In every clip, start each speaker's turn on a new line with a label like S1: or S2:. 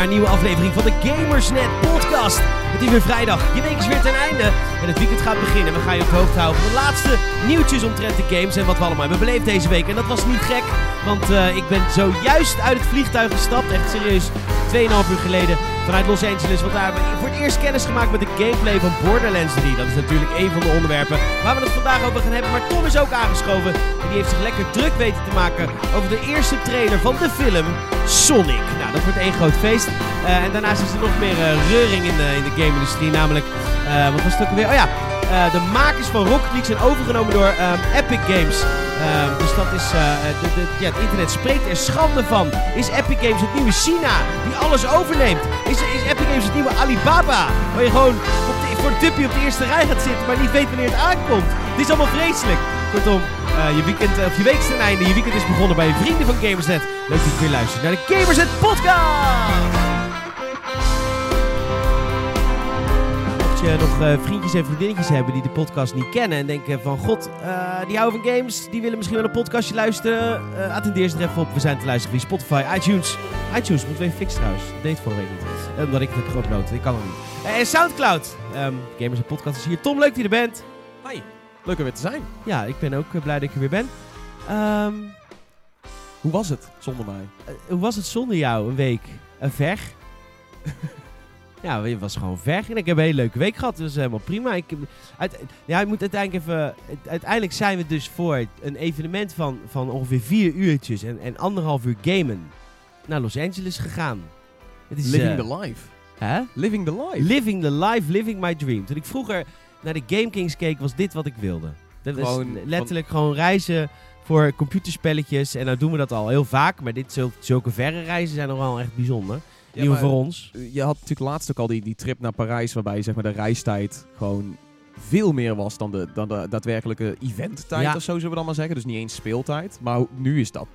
S1: naar een nieuwe aflevering van de Gamersnet podcast. Het is weer vrijdag, je week is weer ten einde en het weekend gaat beginnen. We gaan je op de hoogte houden van de laatste nieuwtjes omtrent de games en wat we allemaal hebben beleefd deze week. En dat was niet gek, want eh, ik ben zojuist uit het vliegtuig gestapt, echt serieus 2,5 uur geleden vanuit Los Angeles. Want daar hebben we voor het eerst kennis gemaakt met de gameplay van Borderlands 3. Dat is natuurlijk een van de onderwerpen waar we het vandaag over gaan hebben. Maar Tom is ook aangeschoven en die heeft zich lekker druk weten te maken over de eerste trailer van de film Sonic. Nou, dat wordt één groot feest. Eh, en daarnaast is er nog meer eh, reuring in de, in de game-industrie. Namelijk, eh, wat was het ook alweer? Oh ja, de makers van Rocket League zijn overgenomen door Epic Games. Dus dat is, de, de, ja, het internet spreekt er schande van. Is Epic Games het nieuwe China die alles overneemt? Is, is Epic Games het nieuwe Alibaba? Waar je gewoon op de, voor een op de eerste rij gaat zitten, maar niet weet wanneer het aankomt. Dit is allemaal vreselijk. Kortom, eh, je, weekend, of je week is ten einde. Je weekend is begonnen bij je vrienden van Gamersnet. Leuk dat je weer luistert naar de Gamersnet podcast. Mocht je nog eh, vriendjes en vriendinnetjes hebben die de podcast niet kennen en denken van god, eh, die houden van games, die willen misschien wel een podcastje luisteren, attendeer ze er even op. We zijn te luisteren via Spotify, iTunes. iTunes moeten we even fixen trouwens. Dat deed vorige week niet. Eh, omdat ik het heb geüpload. Ik kan het niet. Eh, En Soundcloud. Ehm, Gamers en Podcast is hier. Tom, leuk dat je er bent.
S2: Hi, leuk er weer te zijn.
S1: Ja, ik ben ook eh, blij dat ik er weer ben. Ehm,
S2: Hoe was het zonder mij?
S1: eh, hoe was het zonder jou een week? Een ver? ja, het was gewoon ver. En ik heb een hele leuke week gehad. Dat was helemaal prima. Ik, heb- uit, ja, ik moet uiteindelijk even... Uiteindelijk zijn we dus voor een evenement van, van ongeveer vier uurtjes en, en anderhalf uur gamen naar Los Angeles gegaan. Het is,
S2: Living
S1: eh,
S2: the life.
S1: Hè?
S2: Living the life.
S1: Living the life, living my dream. Toen ik vroeger naar de Game Kings keek, was dit wat ik wilde. Dat
S2: Gewoon
S1: letterlijk gewoon reizen voor computerspelletjes. En nou doen we dat al heel vaak. Maar dit, zulke, verre reizen zijn nog wel echt bijzonder.
S2: Ja,
S1: Nieuw voor ons.
S2: Je had natuurlijk laatst ook al die, die trip naar Parijs, waarbij zeg maar, de reistijd gewoon veel meer was dan de, dan de daadwerkelijke eventtijd
S1: Ja.
S2: of zo, zullen we dan maar zeggen. Dus niet eens speeltijd. Maar nu is dat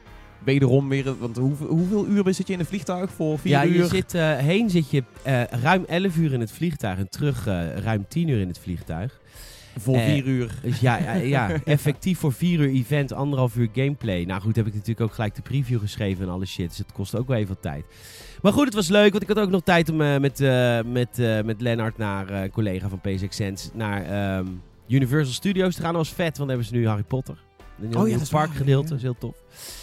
S2: wederom weer... Want hoeveel, hoeveel uur zit je in een vliegtuig voor? Vier
S1: Ja,
S2: uur?
S1: je zit, eh, heen zit je eh, ruim 11 uur in het vliegtuig. En terug eh, ruim 10 uur in het vliegtuig.
S2: Voor vier uur.
S1: Dus ja, ja, ja, effectief voor 4 uur event, anderhalf uur gameplay. Nou goed, heb ik natuurlijk ook gelijk de preview geschreven en alle shit. Dus het kost ook wel even wat tijd. Maar goed, het was leuk, want ik had ook nog tijd om met, met, met Lennart, naar een collega van PSX Sense, naar ehm, Universal Studios te gaan. Dat was vet, want dan hebben ze nu Harry Potter. Een heel
S2: Oh ja,
S1: parkgedeelte,
S2: ja.
S1: dat is heel tof.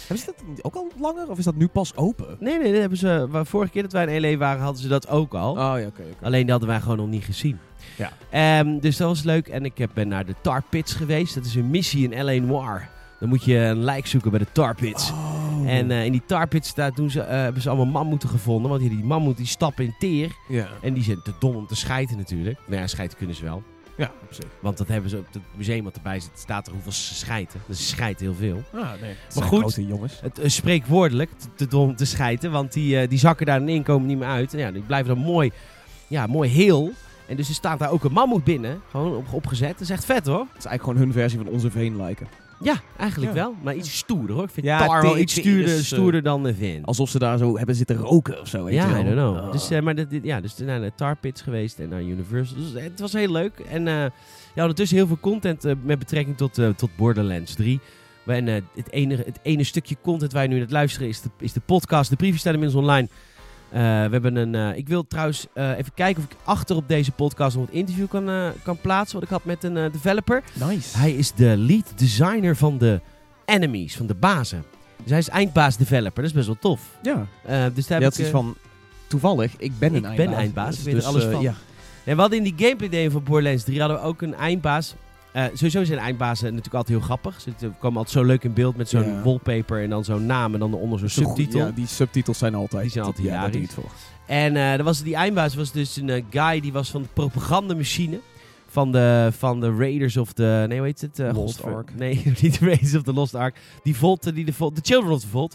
S2: Hebben ze dat ook al langer? Of is dat nu pas open?
S1: Nee, nee, dat hebben ze. waar Vorige keer dat wij in LA waren, hadden ze dat ook al.
S2: Oh ja, oké.
S1: Alleen die hadden wij gewoon nog niet gezien.
S2: Ja.
S1: Ehm, dus dat was leuk. En ik heb- ben naar de Tar Pits geweest. Dat is een missie in L.A. Noir. Dan moet je een lijk zoeken bij de Tar Pits.
S2: Oh.
S1: En eh, in die Tar Pits daar doen ze, eh, hebben ze allemaal mammoeten gevonden. Want die, mammoet die stappen in teer.
S2: ja.
S1: En die zijn te dom om te schijten natuurlijk. Nou ja, schijten kunnen ze wel.
S2: Ja, op zich.
S1: Want dat hebben ze op het museum wat erbij zit. Staat er hoeveel ze schijten. Dus ze schijten heel veel.
S2: Ah, nee.
S1: Maar goed.
S2: Grote jongens.
S1: Het uh, spreekwoordelijk, te, te dom om te schijten. Want die, eh, die zakken daar in komen niet meer uit. En ja, die blijven dan mooi, ja, mooi heel. En dus er staat daar ook een mammoet binnen. Gewoon op, opgezet. Dat is echt vet hoor.
S2: Het is eigenlijk gewoon hun versie van onze veen lijken.
S1: Ja, eigenlijk
S2: Ja.
S1: wel. Maar iets stoerder hoor. Ik vind
S2: Ja,
S1: Tar wel
S2: te-
S1: iets stoerder,
S2: is, eh,
S1: stoerder dan de Vin.
S2: Alsof ze daar zo hebben zitten roken of zo. Weet
S1: Ja,
S2: je
S1: I don't know.
S2: Oh.
S1: Dus, eh, maar dit, dit- ja, dus naar de Tar Pits geweest en naar Universal. Dus eh, het was heel leuk. En eh ja, ondertussen heel veel content eh, met betrekking tot, eh, tot Borderlands 3. En eh, het, enige, het ene stukje content waar je nu aan het luisteren is de, is de podcast. De preview staat inmiddels online. Eh, we hebben een, eh, ik wil trouwens eh, even kijken of ik achter op deze podcast nog het interview kan, kan plaatsen. Wat ik had met een developer.
S2: nice.
S1: Hij is de lead designer van de enemies, van de bazen. Dus hij is eindbaas developer. Dat is best wel tof.
S2: ja.
S1: Dus daar heb ik,
S2: iets van, toevallig, ik ben een
S1: Ik ben
S2: eindbaas.
S1: eindbaas, ik weet er alles van.
S2: Ja.
S1: En we hadden in die gameplay demo van Borderlands 3 hadden we ook een eindbaas. Eh, sowieso zijn eindbazen natuurlijk altijd heel grappig. Ze komen altijd zo leuk in beeld met zo'n wallpaper en dan zo'n naam en dan onder zo'n subtitel.
S2: Ja, die subtitels zijn altijd.
S1: Die zijn altijd hilarisch. En eh er was, die eindbaas was dus een eh, guy die was van de propagandamachine. Van de, van de Raiders of the... Nee, hoe heet het? Eh,
S2: Lost
S1: Godver-
S2: Ark.
S1: Nee, niet de Raiders of the Lost Ark. Die Volt, die de, Volt, de Children of the Volt.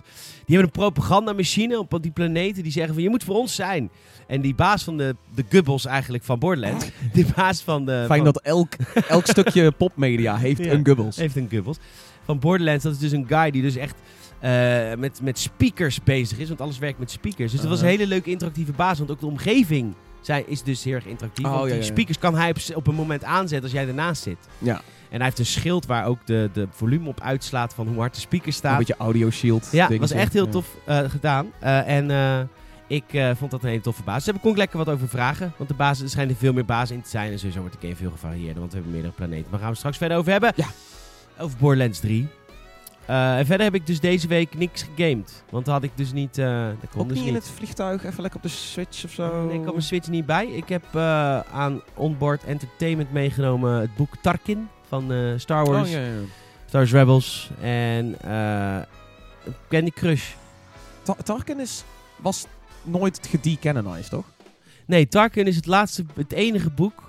S1: Die hebben een propagandamachine op die planeten. Die zeggen van, je moet voor ons zijn. En die baas van de, de Gubbels eigenlijk van Borderlands. die baas van de...
S2: Fijn
S1: van-
S2: dat elk, elk stukje popmedia heeft
S1: Ja.
S2: een Gubbels.
S1: heeft een Gubbels. Van Borderlands, dat is dus een guy die dus echt eh, met, met speakers bezig is. Want alles werkt met speakers. Dus dat was een
S2: Uh-huh.
S1: hele leuke interactieve baas. Want ook de omgeving zij is dus heel erg interactief.
S2: Oh,
S1: want
S2: ja,
S1: die
S2: ja, ja.
S1: speakers kan hij op, op een moment aanzetten als jij ernaast zit.
S2: Ja,
S1: En hij heeft een schild waar ook de, de volume op uitslaat van hoe hard de speaker
S2: een
S1: staat.
S2: beetje audio shield.
S1: Ja, dat was echt heel tof eh, gedaan. Eh, en eh, Ik vond dat een hele toffe basis. Daar kon ik lekker wat over vragen. Want de basis, er schijnen veel meer bazen in te zijn. En sowieso wordt de game veel gevarieerder. Want we hebben meerdere planeten. Maar daar gaan we straks verder over hebben.
S2: Ja.
S1: Over Borderlands 3. Eh, en verder heb ik dus deze week niks gegamed. Want had ik dus niet... dat kon
S2: Ook
S1: dus
S2: niet in
S1: niet.
S2: het vliegtuig, even lekker op de Switch of zo.
S1: Nee, ik had mijn Switch niet bij. Ik heb eh, aan Onboard Entertainment meegenomen het boek Tarkin van Star Wars.
S2: Oh, ja, ja.
S1: Star Wars Rebels. En Candy Crush.
S2: Ta- Tarkin is, was nooit gedecanonized, toch?
S1: Nee, Tarkin is het laatste, het enige boek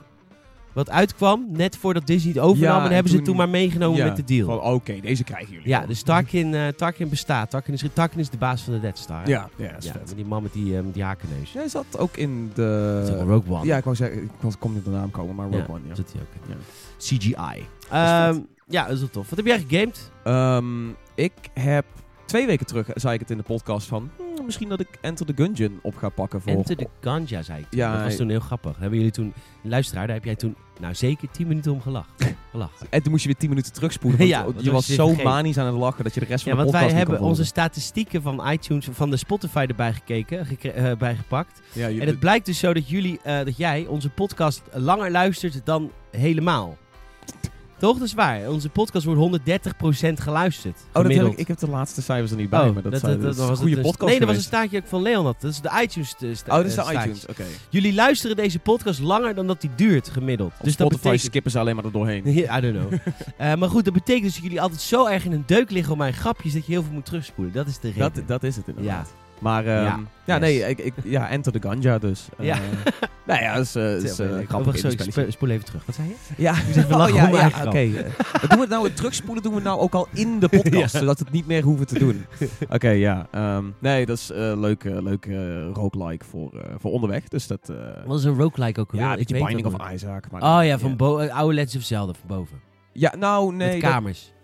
S1: wat uitkwam. Net voordat Disney het overnam.
S2: Ja,
S1: en
S2: en
S1: hebben ze
S2: toen-
S1: toen maar meegenomen
S2: Ja,
S1: met de deal.
S2: Oké, deze krijgen jullie.
S1: ja, dus Tarkin, eh, Tarkin bestaat. Tarkin is, Tarkin is de baas van de Death Star. hè?
S2: Ja, ja, dat is
S1: ja
S2: vet.
S1: die man met die, eh, die hakenneus.
S2: Jij zat ook in de...
S1: Rogue One.
S2: Ja, ik wou zeggen, ik kon niet op de naam komen, maar Rogue One, ja.
S1: zit hij ook in.
S2: Ja.
S1: CGI. Ehm, ja, dat is wel tof. Wat heb jij gegamed?
S2: Ehm, ik heb twee weken terug, zei ik het in de podcast van, misschien dat ik Enter the Gungeon op ga pakken voor...
S1: Enter the Ganja, zei ik. toen.
S2: Ja,
S1: dat was toen heel grappig. Hebben jullie toen, luisteraar, daar heb jij toen, nou zeker 10 minuten om gelachen. gelachen.
S2: En toen moest je weer 10 minuten terugspoelen, want
S1: Ja,
S2: je-
S1: was
S2: zo
S1: vergeten.
S2: manisch aan het lachen dat je de rest van
S1: Ja,
S2: de
S1: want
S2: podcast
S1: wij
S2: niet kon
S1: hebben onze statistieken van iTunes, van de Spotify erbij gekeken, eh, bijgepakt.
S2: Ja,
S1: En het blijkt dus zo dat jullie, eh, dat jij onze podcast langer luistert dan helemaal. Toch? Dat is waar. Onze podcast wordt 130% geluisterd.
S2: Oh, dat heb ik, ik heb de laatste cijfers er niet bij,
S1: Oh,
S2: maar dat, zijn, dat, is
S1: was
S2: een goede
S1: dus-
S2: podcast
S1: Nee, dat was een staartje ook van Leon had. Dat is de iTunes eh, sta-
S2: Oh, dat is
S1: eh,
S2: de
S1: staartje.
S2: iTunes, oké.
S1: Jullie luisteren deze podcast langer dan dat die duurt, gemiddeld.
S2: Op
S1: Dus dat
S2: Spotify
S1: betekent...
S2: skippen ze alleen maar er doorheen.
S1: I don't know. Eh, maar goed, dat betekent dus dat jullie altijd zo erg in een deuk liggen op mijn grapjes dat je heel veel moet terugspoelen. Dat is de reden.
S2: Dat, dat is het inderdaad.
S1: ja.
S2: Maar ehm,
S1: Ja.
S2: ja,
S1: Yes.
S2: nee, ik, ik, ja, Enter the Ganja dus. Eh,
S1: Ja.
S2: nou ja, dat is, eh,
S1: Het
S2: is eh,
S1: leuk.
S2: grappig
S1: Oh, sorry, spoel even terug. Wat zei je?
S2: Ja,
S1: lachen
S2: ja, ja, oké. eh, dat doen we nou, het terugspoelen doen we nou ook al in de podcast,
S1: Ja.
S2: zodat we het niet meer hoeven te doen. Oké, ja. ehm, nee, dat is eh leuk, eh, leuk eh, roguelike voor, eh, voor onderweg. Dus dat... eh,
S1: Wat is een roguelike ook
S2: ja, een beetje Binding of. Isaac. Maar
S1: Oh ja, van eh, oude Legends of Zelda van boven.
S2: Ja, nou, nee.
S1: Met kamers.
S2: eh, eh,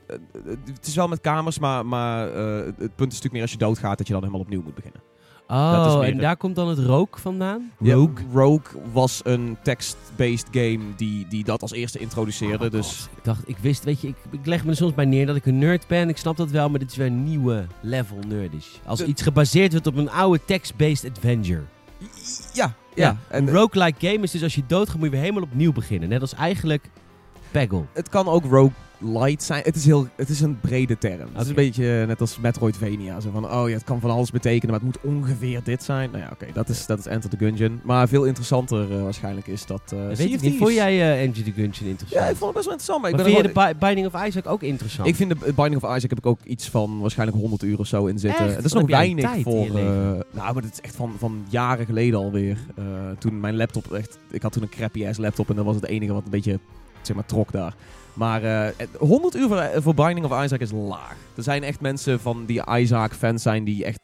S2: het is wel met kamers, maar, maar eh, het punt is natuurlijk meer als je doodgaat dat je dan helemaal opnieuw moet beginnen. dat is
S1: Oh, en daar komt dan het rook vandaan?
S2: Ja,
S1: Rogue?
S2: Rogue was een text-based game die, die dat als eerste introduceerde.
S1: Oh
S2: dus
S1: God, Ik dacht, ik wist, weet je, ik, ik leg me er soms bij neer dat ik een nerd ben. Ik snap dat wel, maar dit is weer een nieuwe level nerdish. Als
S2: De-
S1: iets gebaseerd wordt op een oude text-based adventure.
S2: ja,
S1: Ja,
S2: ja. En
S1: roguelike game is dus als je doodgaat moet je weer helemaal opnieuw beginnen. Net als eigenlijk Peggle.
S2: het kan ook roguelite zijn. Het is, heel, het is een brede term. Het is een beetje net als Metroidvania. Zo van, oh ja, het kan van alles betekenen, maar het moet ongeveer dit zijn. Nou ja, oké, dat, is, dat is Enter the Gungeon. Maar veel interessanter eh, waarschijnlijk is dat uh,
S1: weet ik niet. Vond jij eh Enter the Gungeon interessant?
S2: Ja, ik vond het best wel interessant. Maar, ik ben
S1: vind je de Bi- Binding of Isaac ook interessant?
S2: Ik vind de Binding of Isaac heb ik ook iets van waarschijnlijk 100 uur of zo in zitten.
S1: Echt?
S2: Dat is
S1: Wat
S2: nog weinig voor.
S1: je
S2: eh, nou, maar dat is echt van, van jaren geleden alweer. Eh, toen mijn laptop echt. Ik had toen een crappy ass laptop en dat was het enige wat een beetje zeg maar trok daar. Maar eh, het- 100 uur voor, voor Binding of Isaac is laag. Er zijn echt mensen van die Isaac fans zijn die echt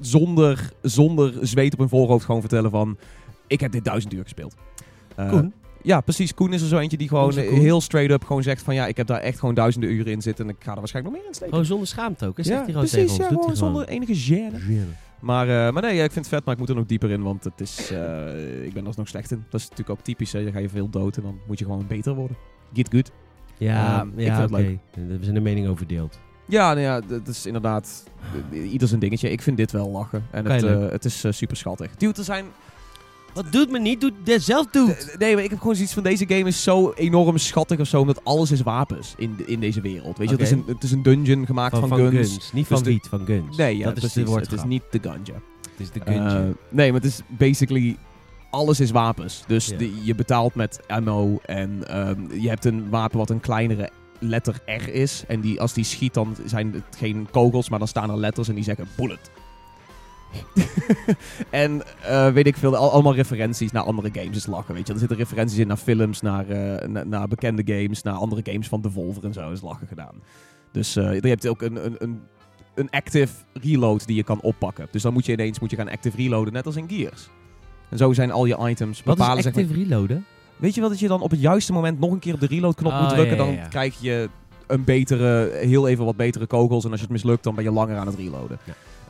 S2: zonder, zonder zweet op hun voorhoofd gewoon vertellen van ik heb dit duizend uur gespeeld. Eh,
S1: Koen?
S2: ja, precies. Koen is er zo eentje die gewoon eh, heel straight up gewoon zegt van ja, ik heb daar echt gewoon duizenden uren in zitten en ik ga er waarschijnlijk nog meer in steken.
S1: Gewoon zonder schaamte ook. hè? Zegt
S2: ja,
S1: hij gewoon
S2: precies.
S1: tegen
S2: Ja,
S1: ons.
S2: gewoon zonder enige gêne. Maar, eh, maar nee, ja, ik vind het vet, maar ik moet er nog dieper in, want het is, eh, ik ben er nog slecht in. Dat is natuurlijk ook typisch, hè. dan ga je veel dood en dan moet je gewoon beter worden. Get good.
S1: Ja,
S2: Ehm,
S1: ja oké.
S2: het
S1: We zijn de mening over verdeeld.
S2: Ja, nou ja, dat is inderdaad eh, ieder zijn dingetje. Ik vind dit wel lachen. En het, eh, het is eh, super schattig. Dude, er zijn...
S1: Wat doet me niet? Doe het zelf doet.
S2: Eh, Nee, maar ik heb gewoon zoiets van deze game is zo enorm schattig of zo, omdat alles is wapens in, in deze wereld. Weet je, het, is een, het is een dungeon gemaakt
S1: Van,
S2: van,
S1: van
S2: guns.
S1: guns. Niet
S2: Dus
S1: van
S2: de-
S1: wiet, van guns.
S2: Nee, ja,
S1: dat is
S2: het
S1: woordgrap.
S2: is niet de ganja.
S1: Het is de
S2: Eh,
S1: gunja.
S2: nee, maar het is basically alles is wapens. Dus
S1: Ja.
S2: de- je betaalt met ammo en ehm, je hebt een wapen wat een kleinere letter R is. En die, als die schiet, dan zijn het geen kogels, maar dan staan er letters en die zeggen bullet. en eh, weet ik veel, al- allemaal referenties naar andere games is lachen, weet je. Er zitten referenties in naar films, naar, eh, na- naar bekende games, naar andere games van Devolver en zo is lachen gedaan. Dus eh, je hebt ook een, een, een, een active reload die je kan oppakken. Dus dan moet je ineens moet je gaan active reloaden, net als in Gears. En zo zijn al je items
S1: Wat
S2: bepalen
S1: is
S2: zeg maar-
S1: active reloaden?
S2: Weet je wel dat je dan op het juiste moment nog een keer op de reload knop
S1: Oh,
S2: moet drukken?
S1: ja, ja,
S2: Dan krijg je een betere, heel even wat betere kogels. En als je het mislukt, dan ben je langer aan het reloaden.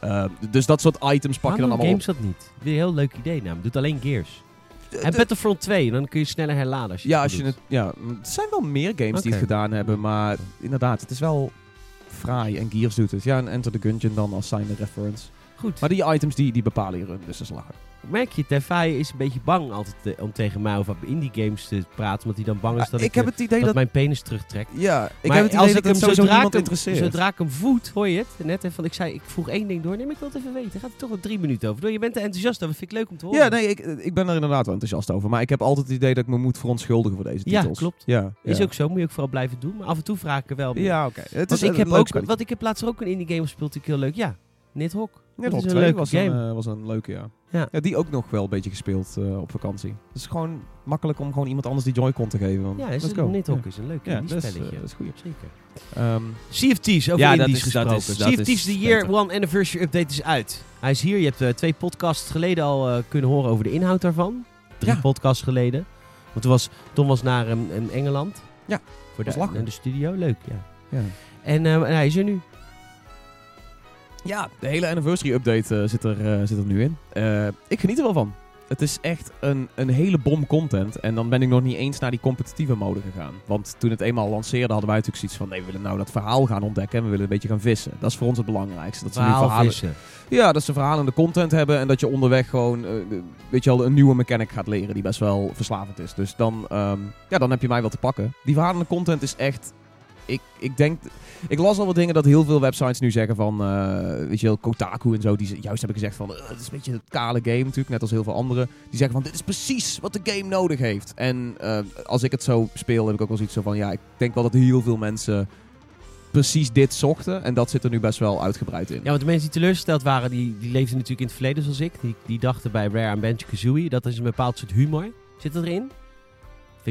S2: Eh, dus dat soort items pak je dan allemaal
S1: games dat niet? Weer een heel leuk idee namelijk. Doet alleen Gears.
S2: op.
S1: En Battlefront 2, dan kun je sneller herladen als je
S2: ja,
S1: het
S2: als je
S1: doet.
S2: het, ja, er zijn wel meer games die het gedaan hebben. Maar inderdaad, het is wel fraai. En Gears doet het. Ja, en Enter the Gungeon dan als zijnde reference.
S1: Goed.
S2: Maar die items die, die bepalen je run, dus dat is lachen.
S1: Merk je, Tefai is een beetje bang altijd eh, om tegen mij over indie games te praten. Omdat hij dan bang is dat ik,
S2: ik heb
S1: eh,
S2: het idee
S1: dat,
S2: dat...
S1: mijn penis terugtrekt.
S2: Ja, ik heb het idee dat het
S1: hem
S2: sowieso niemand interesseert.
S1: Zodra ik hem voed, hoor je het? Net even, ik zei, ik vroeg één ding door. Nee, maar ik wil het even weten. Gaat er toch wel drie minuten over door? Je bent er enthousiast over. Vind ik leuk om te horen.
S2: Ja, nee, ik, ik ben er inderdaad wel enthousiast over. Maar ik heb altijd het idee dat ik me moet verontschuldigen voor deze
S1: Ja,
S2: titels.
S1: klopt.
S2: Ja,
S1: Is
S2: ja.
S1: ook zo. Moet je ook vooral blijven doen. Maar af en toe vraag ik er wel.
S2: Ja, oké. Het
S1: Want
S2: is
S1: ik
S2: een
S1: heb
S2: leuk
S1: ook,
S2: spelletje.
S1: want ik heb laatst ook een indie game gespeeld die ik heel leuk. Ja, Nidhogg. Een
S2: 2
S1: leuke
S2: was
S1: game.
S2: Een, eh, was een leuke, ja.
S1: Ja.
S2: Die ook nog wel een beetje gespeeld eh, op vakantie. Het is gewoon makkelijk om gewoon iemand anders die Joy-Con te geven. want
S1: Ja, is
S2: go.
S1: Nidhogg
S2: Ja.
S1: is een leuk
S2: Ja,
S1: indie
S2: dat is,
S1: spelletje.
S2: eh, dat is goed.
S1: Zeker.
S2: Ehm,
S1: Sea of Thieves, over
S2: Ja, dat is- dat is- dat
S1: sea of
S2: is
S1: Thieves, de Year. One Anniversary Update is uit. Hij is hier. Je hebt twee podcasts geleden al eh, kunnen horen over de inhoud daarvan. Drie
S2: Ja.
S1: podcasts geleden. Want toen was, Tom was naar um, um, Engeland.
S2: Ja,
S1: Voor de,
S2: was lachen.
S1: naar de studio. Leuk, ja.
S2: ja.
S1: En eh, hij is er nu.
S2: Ja, de hele anniversary update eh, zit, er, eh, zit er nu in. Eh, ik geniet er wel van. Het is echt een, een hele bom content. En dan ben ik nog niet eens naar die competitieve mode gegaan. Want toen het eenmaal lanceerde hadden wij natuurlijk zoiets van... Nee, we willen nou dat verhaal gaan ontdekken en we willen een beetje gaan vissen. Dat is voor ons het belangrijkste. Dat ze nu verhalen,
S1: vissen.
S2: Ja, dat ze verhalende content hebben en dat je onderweg gewoon, weet je wel, een nieuwe mechanic gaat leren die best wel verslavend is. Dus dan, ehm, ja, dan heb je mij wel te pakken. Die verhalende content is echt, ik, ik denk, ik las al wat dingen dat heel veel websites nu zeggen van, eh, weet je Kotaku en zo, die juist hebben gezegd van, eh, het is een beetje een kale game natuurlijk, net als heel veel anderen. Die zeggen van, dit is precies wat de game nodig heeft. En eh, als ik het zo speel, heb ik ook wel zoiets zo van, ja, ik denk wel dat heel veel mensen precies dit zochten. En dat zit er nu best wel uitgebreid in.
S1: Ja, want de mensen die teleurgesteld waren, die, die leefden natuurlijk in het verleden zoals ik. Die, die dachten bij Rare en Banjo-Kazooie, dat is een bepaald soort humor. Zit dat erin?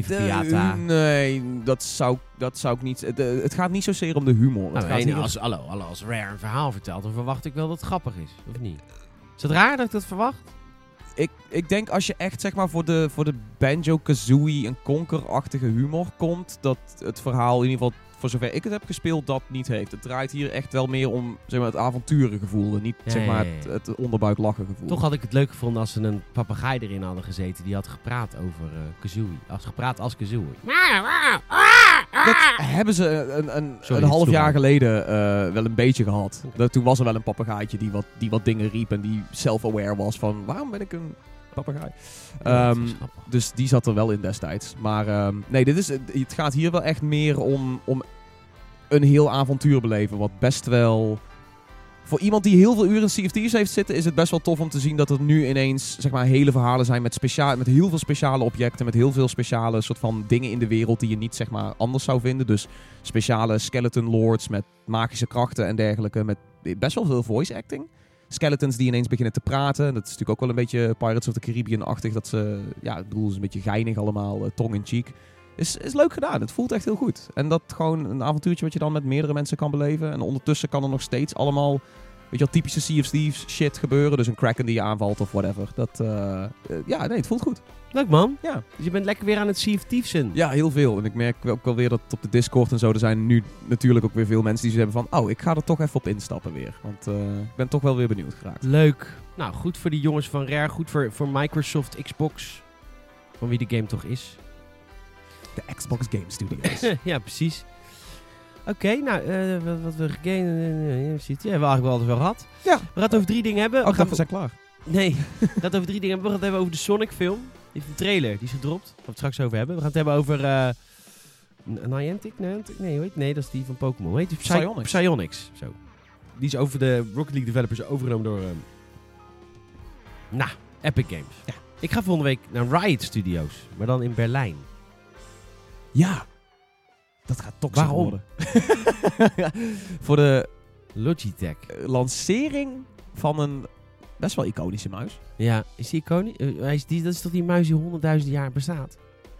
S1: Piata.
S2: Nee, dat zou, dat zou ik niet. Het, het gaat niet zozeer om de humor. Het
S1: Nou,
S2: gaat hier-
S1: als, hallo, hallo, als Rare een verhaal vertelt, dan verwacht ik wel dat het grappig is. Of niet? Is het raar dat ik dat verwacht?
S2: ik, ik denk als je echt zeg maar voor de, voor de Banjo Kazooie en Conker-achtige humor komt, dat het verhaal in ieder geval voor zover ik het heb gespeeld dat niet heeft. Het draait hier echt wel meer om zeg maar, het avonturengevoel en niet
S1: Ja,
S2: zeg maar het, het gevoel.
S1: Toch had ik het leuk gevonden als ze een papegaai erin hadden gezeten. Die had gepraat over eh Kazooie. Als gepraat als Kazooie.
S2: Dat hebben ze een, een,
S1: Sorry,
S2: een half jaar geleden eh, wel een beetje gehad. Dat, toen was er wel een papegaaitje die wat, die wat dingen riep en die self-aware was van waarom ben ik een papegaai?
S1: Ja, dat
S2: Ehm, dus die zat er wel in destijds. Maar ehm, nee, dit is, het gaat hier wel echt meer om, om een heel avontuur beleven. Wat best wel... Voor iemand die heel veel uren in Thieves heeft zitten, is het best wel tof om te zien dat er nu ineens zeg maar, hele verhalen zijn met, speciaal, met heel veel speciale objecten. Met heel veel speciale soort van dingen in de wereld die je niet zeg maar, anders zou vinden. Dus speciale skeleton lords met magische krachten en dergelijke. Met best wel veel voice acting. Skeletons die ineens beginnen te praten. Dat is natuurlijk ook wel een beetje Pirates of the Caribbean-achtig. Dat ze, ja, ik bedoel, is een beetje geinig allemaal, eh, tong in cheek. Is, is leuk gedaan. Het voelt echt heel goed. En dat gewoon een avontuurtje wat je dan met meerdere mensen kan beleven. En ondertussen kan er nog steeds allemaal, weet je wel, typische Sea of Thieves shit gebeuren. Dus een kraken die je aanvalt of whatever. Dat, eh, eh, ja, nee, het voelt goed.
S1: Leuk man.
S2: Ja.
S1: Dus je bent lekker weer aan het Sea of Thievesen.
S2: Ja, heel veel. En ik merk ook wel weer dat op de Discord en zo, er zijn nu natuurlijk ook weer veel mensen die ze hebben van, oh, ik ga er toch even op instappen weer. Want eh, ik ben toch wel weer benieuwd geraakt.
S1: Leuk. Nou, goed voor die jongens van Rare. Goed voor, voor Microsoft, Xbox. Van wie de game toch is.
S2: De Xbox Game Studios.
S1: ja, precies. Oké, nou, eh, wat, wat we gegamed ziet, ja, we hebben eigenlijk wel alles wel gehad.
S2: Ja.
S1: We gaan het over drie dingen hebben.
S2: Oh,
S1: we
S2: we zijn klaar.
S1: nee, we gaan het over drie dingen hebben. We gaan het hebben over de Sonic film. Die heeft een trailer, die is gedropt. Daar gaan we het straks over hebben. We gaan het hebben over... eh N- Niantic? Niantic? Nee, hoe heet Nee, dat is die van Pokémon. Hoe heet die?
S2: Psyonix.
S1: Psyonix. Zo. Die is over de Rocket League developers overgenomen door... ehm nou, Epic Games.
S2: Ja.
S1: Ik ga volgende week naar Riot Studios. Maar dan in Berlijn.
S2: Ja. Dat gaat toxic
S1: Waarom?
S2: worden. Voor de
S1: Logitech.
S2: eh, lancering van een best wel iconische muis.
S1: Ja, is die iconisch? Eh, is die, dat is toch die muis die honderdduizend jaar bestaat?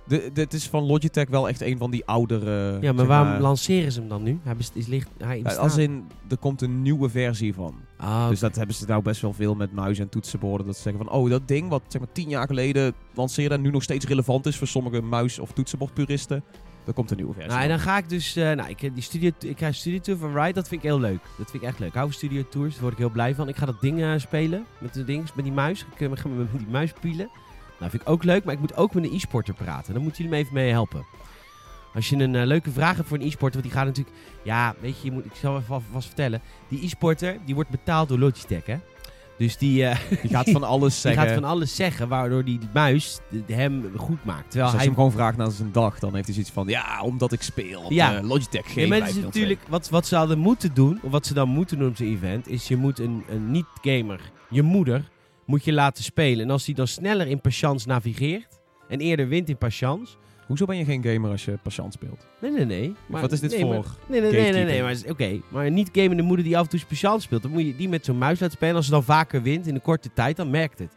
S2: De, dit is van Logitech wel echt een van die oudere...
S1: ja, maar waarom lanceren ze hem dan nu? Hij best, is licht, hij bestaat.
S2: Als in, er komt een nieuwe versie van.
S1: Ah,
S2: Dus dat hebben ze nou best wel veel met muizen en toetsenborden. Dat ze zeggen van, oh, dat ding wat zeg maar tien jaar geleden lanceerde en nu nog steeds relevant is voor sommige muis- of toetsenbordpuristen. Er komt een nieuwe versie
S1: Nou, en dan ga ik dus... eh, nou, ik, die studio, ik krijg een studio tour van Riot. Dat vind ik heel leuk. Dat vind ik echt leuk. Hou van studio tours. Daar word ik heel blij van. Ik ga dat ding eh, spelen. Met de ding, met die muis. Ik eh, ga met die muis pielen. Nou, vind ik ook leuk. Maar ik moet ook met een e-sporter praten. Dan moeten jullie me even mee helpen. Als je een leuke vraag hebt voor een e-sporter. Want die gaat natuurlijk... Ja, weet je, je moet, ik zal even vast vertellen. Die e-sporter, die wordt betaald door Logitech, hè. Dus die, eh,
S2: Die gaat van alles
S1: die
S2: zeggen.
S1: gaat van alles zeggen, waardoor die muis hem goed maakt.
S2: Dus
S1: Terwijl
S2: als je
S1: hij
S2: hem gewoon vraagt naar zijn dag, dan heeft hij zoiets van... Ja, omdat ik speel op
S1: Ja.
S2: de Logitech G502.
S1: Ja, is natuurlijk, wat, wat ze hadden moeten doen, of wat ze dan moeten doen op zijn event, is je moet een, een niet-gamer, je moeder, moet je laten spelen. En als die dan sneller in patience navigeert en eerder wint in patience...
S2: Hoezo ben je geen gamer als je patiënt speelt?
S1: Nee, nee, nee. Maar,
S2: wat is dit
S1: nee,
S2: voor
S1: maar- nee, nee, nee, nee, nee, maar oké. Maar een niet-gamende moeder die af en toe patiënt speelt, dan moet je die met zo'n muis laten spelen. Als ze dan vaker wint in een korte tijd, dan merkt het.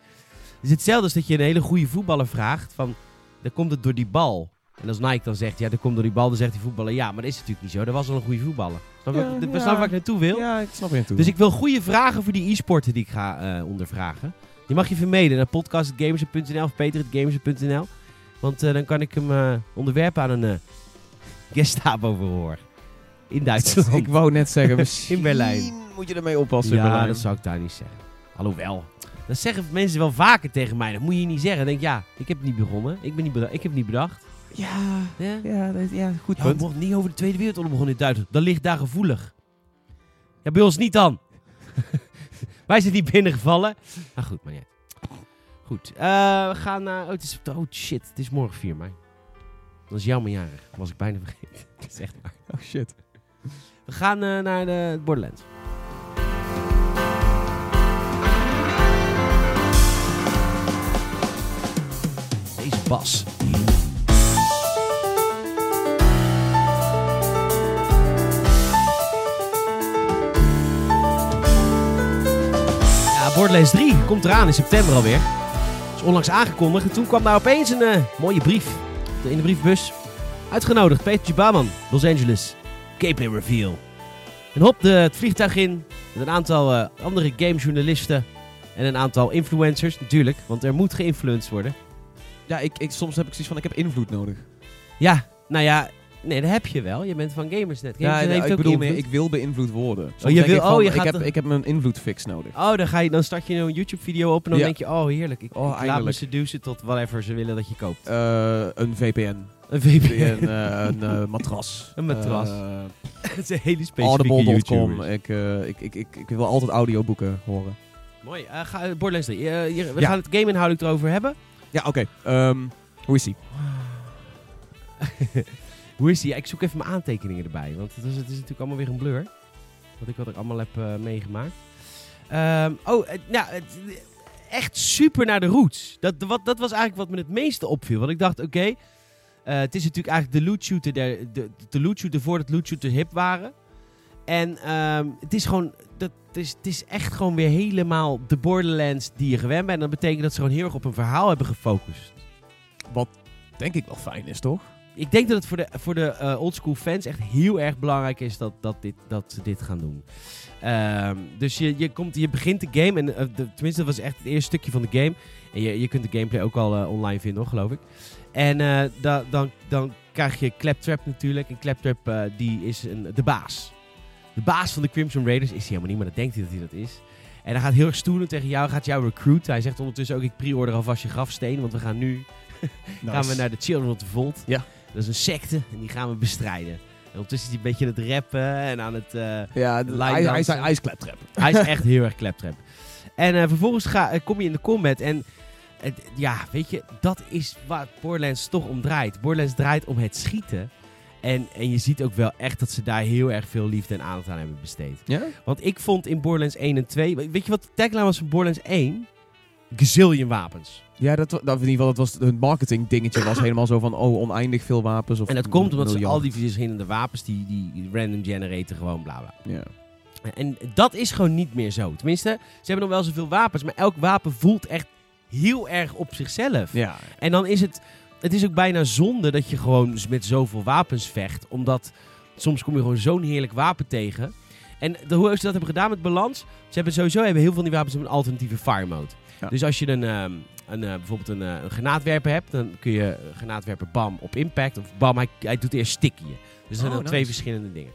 S1: Het is hetzelfde als dat je een hele goede voetballer vraagt van, dan komt het door die bal. En als Nike dan zegt, ja, dat komt door die bal, dan zegt die voetballer, ja, maar dat is natuurlijk niet zo. Dat was al een goede voetballer. Snap
S2: Ja,
S1: wat-
S2: ja.
S1: waar ik naartoe wil?
S2: Ja, ik snap je toe.
S1: Dus ik wil goede vragen voor die e-sporten die ik ga eh, ondervragen. Die mag je vermeden naar podcast.gamers.nl of peter.gamers.nl. Want eh, dan kan ik hem eh, onderwerpen aan een uh, Gestapo-verhoor. In Duitsland.
S2: ik wou net zeggen, misschien
S1: Berlijn.
S2: moet je ermee oppassen in
S1: ja, dat zou ik daar niet zeggen. Alhoewel. Dat zeggen mensen wel vaker tegen mij. Dat moet je niet zeggen. Dan denk ik, ja, ik heb het niet begonnen. Ik, ben niet ik heb het niet bedacht.
S2: Ja,
S1: Ja?
S2: ja, dat- ja goed
S1: Ja,
S2: punt.
S1: mochten niet over de Tweede Wereldoorlog begonnen in Duitsland. Dat ligt daar gevoelig. Ja, bij ons niet dan. Wij zijn niet binnengevallen. Nou goed, maar niet. Goed, eh, we gaan naar... Oh, het is, oh shit, het is morgen 4 mei. Dat is jouw jarig. Was ik bijna vergeten. Dat is echt waar.
S2: Oh shit.
S1: We gaan eh, naar de Borderlands. Deze bas. Ja, Borderlands 3 komt eraan in september alweer. Is onlangs aangekondigd en toen kwam daar opeens een eh, mooie brief in de briefbus. Uitgenodigd, Peter Baman, Los Angeles. Gameplay reveal. En hop, de, het vliegtuig in. Met een aantal eh, andere gamejournalisten. En een aantal influencers, natuurlijk. Want er moet geïnfluenced worden.
S2: Ja, ik, ik, soms heb ik zoiets van, ik heb invloed nodig.
S1: Ja, nou ja, nee, dat heb je wel. Je bent van Gamersnet.
S2: Ja,
S1: Gamersnet heeft
S2: ik
S1: ook
S2: bedoel meer, ik wil beïnvloed worden. Soms
S1: je
S2: denk
S1: wil-
S2: ik van,
S1: oh, je
S2: ik,
S1: gaat
S2: heb,
S1: dan-
S2: ik heb een invloedfix nodig.
S1: Oh, dan, ga je, dan start je een YouTube-video op en dan
S2: Ja.
S1: denk je, oh heerlijk. Ik,
S2: Oh,
S1: ik laat me seducen tot whatever ze willen dat je koopt.
S2: Eh, een VPN.
S1: Een VPN.
S2: een, eh, een eh, matras.
S1: Een matras. Het is een hele specifieke
S2: Audible.com. Ik, ik, ik, ik, ik wil altijd audioboeken horen.
S1: Mooi. ga, Borderlands 3. Hier- we
S2: Ja.
S1: gaan het game inhoudelijk erover hebben.
S2: Ja, oké. Ehm, hoe is die?
S1: Hoe is die? Ik zoek even mijn aantekeningen erbij. Want het is, het is natuurlijk allemaal weer een blur. Wat ik, wat ik allemaal heb eh, meegemaakt. Ehm, oh, eh, nou, echt super naar de roots. Dat, wat, dat was eigenlijk wat me het meeste opviel. Want ik dacht, oké, eh, het is natuurlijk eigenlijk de loot shooter, der, de, de loot shooter voordat loot shooter hip waren. En ehm, het is gewoon, dat, het, is, het is echt gewoon weer helemaal de Borderlands die je gewend bent. En dat betekent dat ze gewoon heel erg op een verhaal hebben gefocust.
S2: Wat denk ik wel fijn is, toch?
S1: Ik denk dat het voor de, voor de eh, oldschool fans echt heel erg belangrijk is dat, dat, dit, dat ze dit gaan doen. Ehm, dus je, je, komt, je begint de game, en eh, de, tenminste dat was echt het eerste stukje van de game. En je, je kunt de gameplay ook al eh, online vinden hoor, geloof ik. En da, dan, dan krijg je Claptrap natuurlijk. En Claptrap die is een, de baas. De baas van de Crimson Raiders is hij helemaal niet, maar dat denkt hij dat hij dat is. En hij gaat heel erg stoeren tegen jou, gaat jou recruiten. Hij zegt ondertussen ook, ik pre-order alvast je grafsteen, want we gaan nu gaan we naar de Children of the Vault.
S2: Ja.
S1: Dat is een secte en die gaan we bestrijden. En ondertussen is hij een beetje aan het rappen en aan het... eh,
S2: Ja,
S1: de
S2: hij, hij, is, hij is kleptrap.
S1: hij is echt heel erg kleptrap. En eh, vervolgens ga, eh, kom je in de combat en... ja, weet je, dat is waar Borderlands toch om draait. Borderlands draait om het schieten. En, en je ziet ook wel echt dat ze daar heel erg veel liefde en aandacht aan hebben besteed.
S2: Ja?
S1: Want ik vond in Borderlands 1 en 2... Weet je wat de tagline was van Borderlands 1? Gazillion wapens.
S2: Ja, dat, dat, in ieder geval, dat was hun marketing dingetje was helemaal zo van, oh, oneindig veel wapens. Of
S1: En dat komt omdat ze al die verschillende wapens, die, die random generaten gewoon bla bla.
S2: Ja.
S1: En dat is gewoon niet meer zo. Tenminste, ze hebben nog wel zoveel wapens, maar elk wapen voelt echt heel erg op zichzelf.
S2: Ja.
S1: En dan is het, het is ook bijna zonde dat je gewoon met zoveel wapens vecht, omdat soms kom je gewoon zo'n heerlijk wapen tegen. En de, hoe ze dat hebben gedaan met balans, ze hebben sowieso hebben heel veel van die wapens een alternatieve fire mode.
S2: Ja.
S1: Dus als je een, ehm, een, eh, bijvoorbeeld een, eh, een granaatwerper hebt, dan kun je granaatwerper bam op impact of bam, hij, hij doet eerst sticky je. Dus dat zijn
S2: Oh,
S1: dan twee verschillende dingen.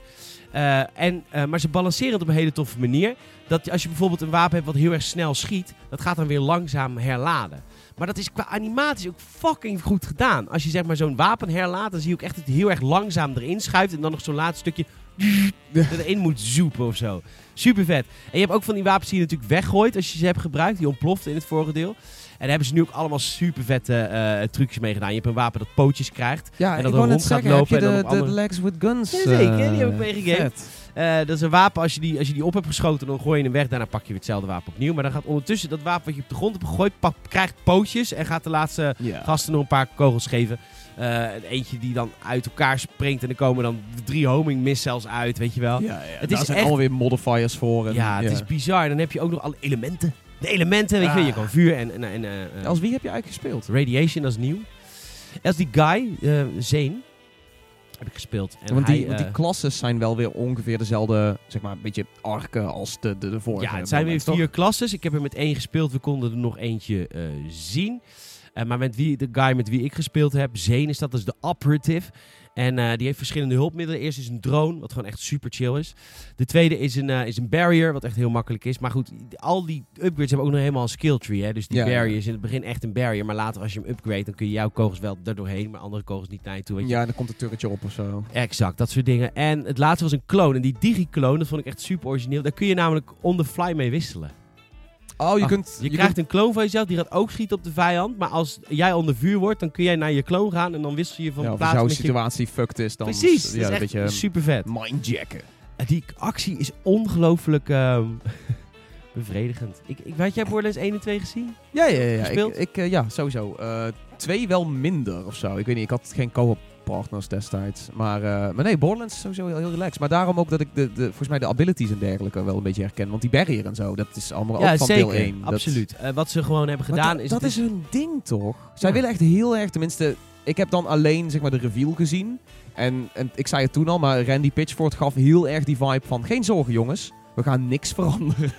S1: Eh, en, maar ze balanceren het op een hele toffe manier. Dat als je bijvoorbeeld een wapen hebt wat heel erg snel schiet, dat gaat dan weer langzaam herladen. Maar dat is qua animatie ook fucking goed gedaan. Als je zeg maar zo'n wapen herlaat, dan zie je ook echt dat het heel erg langzaam erin schuift. En dan nog zo'n laatste stukje erin moet zoepen of zo. Super vet. En je hebt ook van die wapens die je natuurlijk weggooit als je ze hebt gebruikt. Die ontploften in het vorige deel. En daar hebben ze nu ook allemaal super vette eh, trucjes mee gedaan. Je hebt een wapen dat pootjes krijgt.
S2: Ja,
S1: En dat er rond gaat
S2: zeggen, heb
S1: lopen
S2: je
S1: en dan
S2: de,
S1: andere-
S2: legs with guns?
S1: Jazeker,
S2: eh,
S1: die heb ik meegegeven.
S2: vet.
S1: Eh, dat is een wapen, als je, die, als je die op hebt geschoten, dan gooi je hem weg. Daarna pak je weer hetzelfde wapen opnieuw. Maar dan gaat ondertussen dat wapen wat je op de grond hebt gegooid, pak- krijgt pootjes. En gaat de laatste
S2: Ja.
S1: gasten nog een paar kogels geven. Eh, eentje die dan uit elkaar springt. En er komen dan drie homing missiles uit, weet je wel.
S2: Ja, ja.
S1: Het
S2: Daar
S1: is
S2: zijn
S1: echt-
S2: allemaal weer modifiers voor. En,
S1: Ja, het is bizar. Dan heb je ook nog alle elementen. De elementen, weet je. Je
S2: Ah.
S1: kan vuur en... en, en eh, eh,
S2: Als wie heb je eigenlijk gespeeld?
S1: Radiation, dat is nieuw. Als die guy, Zane, heb ik gespeeld. En
S2: want
S1: hij,
S2: die, want die klasses zijn wel weer ongeveer dezelfde, zeg maar, een beetje arken als de, de, de vorige.
S1: Ja, het zijn weer vier klasses. Ik heb er met één gespeeld. We konden er nog eentje zien. Eh, maar met wie, de guy met wie ik gespeeld heb, Zane is dat, is de operative. En eh, die heeft verschillende hulpmiddelen. Eerst is een drone, wat gewoon echt super chill is. De tweede is een, eh, is een barrier, wat echt heel makkelijk is. Maar goed, al die upgrades hebben ook nog helemaal een skill tree. Hè? Dus die
S2: Ja,
S1: barrier is in het begin echt een barrier. Maar later als je hem upgrade, dan kun je jouw kogels wel erdoorheen. Maar andere kogels niet naar je toe. weet je.
S2: Ja, dan komt een turretje op of zo.
S1: Exact, dat soort dingen. En het laatste was een clone. En die digi-clone, dat vond ik echt super origineel. Daar kun je namelijk on the fly mee wisselen.
S2: Oh, je kunt...
S1: Je, krijgt een kloon van jezelf, die gaat ook schieten op de vijand. Maar als jij onder vuur wordt, dan kun jij naar je kloon gaan en dan wissel je van
S2: ja,
S1: plaats
S2: als jouw
S1: je...
S2: situatie fucked is, dan...
S1: Precies,
S2: ja,
S1: dat is
S2: een
S1: echt
S2: beetje
S1: super vet.
S2: mindjacken.
S1: Die actie is ongelooflijk ehm, bevredigend. Ik, ik, weet jij Borderlands 1 en 2 gezien?
S2: Ja, ja, ja.
S1: Gespeeld?
S2: Ik, ik, eh, ja, sowieso. Eh, twee wel minder of zo. Ik weet niet, ik had geen co-op partners destijds. Maar, eh, maar nee, Borderlands is sowieso heel, heel relaxed. Maar daarom ook dat ik de, de, volgens mij de abilities en dergelijke wel een beetje herken. Want die barrier en zo, dat is allemaal
S1: ja,
S2: ook van
S1: zeker.
S2: deel 1. Dat-
S1: Absoluut. Eh, wat ze gewoon hebben gedaan
S2: da-
S1: is...
S2: dat is hun ding toch? Zij
S1: Ja.
S2: willen echt heel erg, tenminste, ik heb dan alleen zeg maar de reveal gezien. En, en ik zei het toen al, maar Randy Pitchford gaf heel erg die vibe van, geen zorgen jongens, we gaan niks veranderen.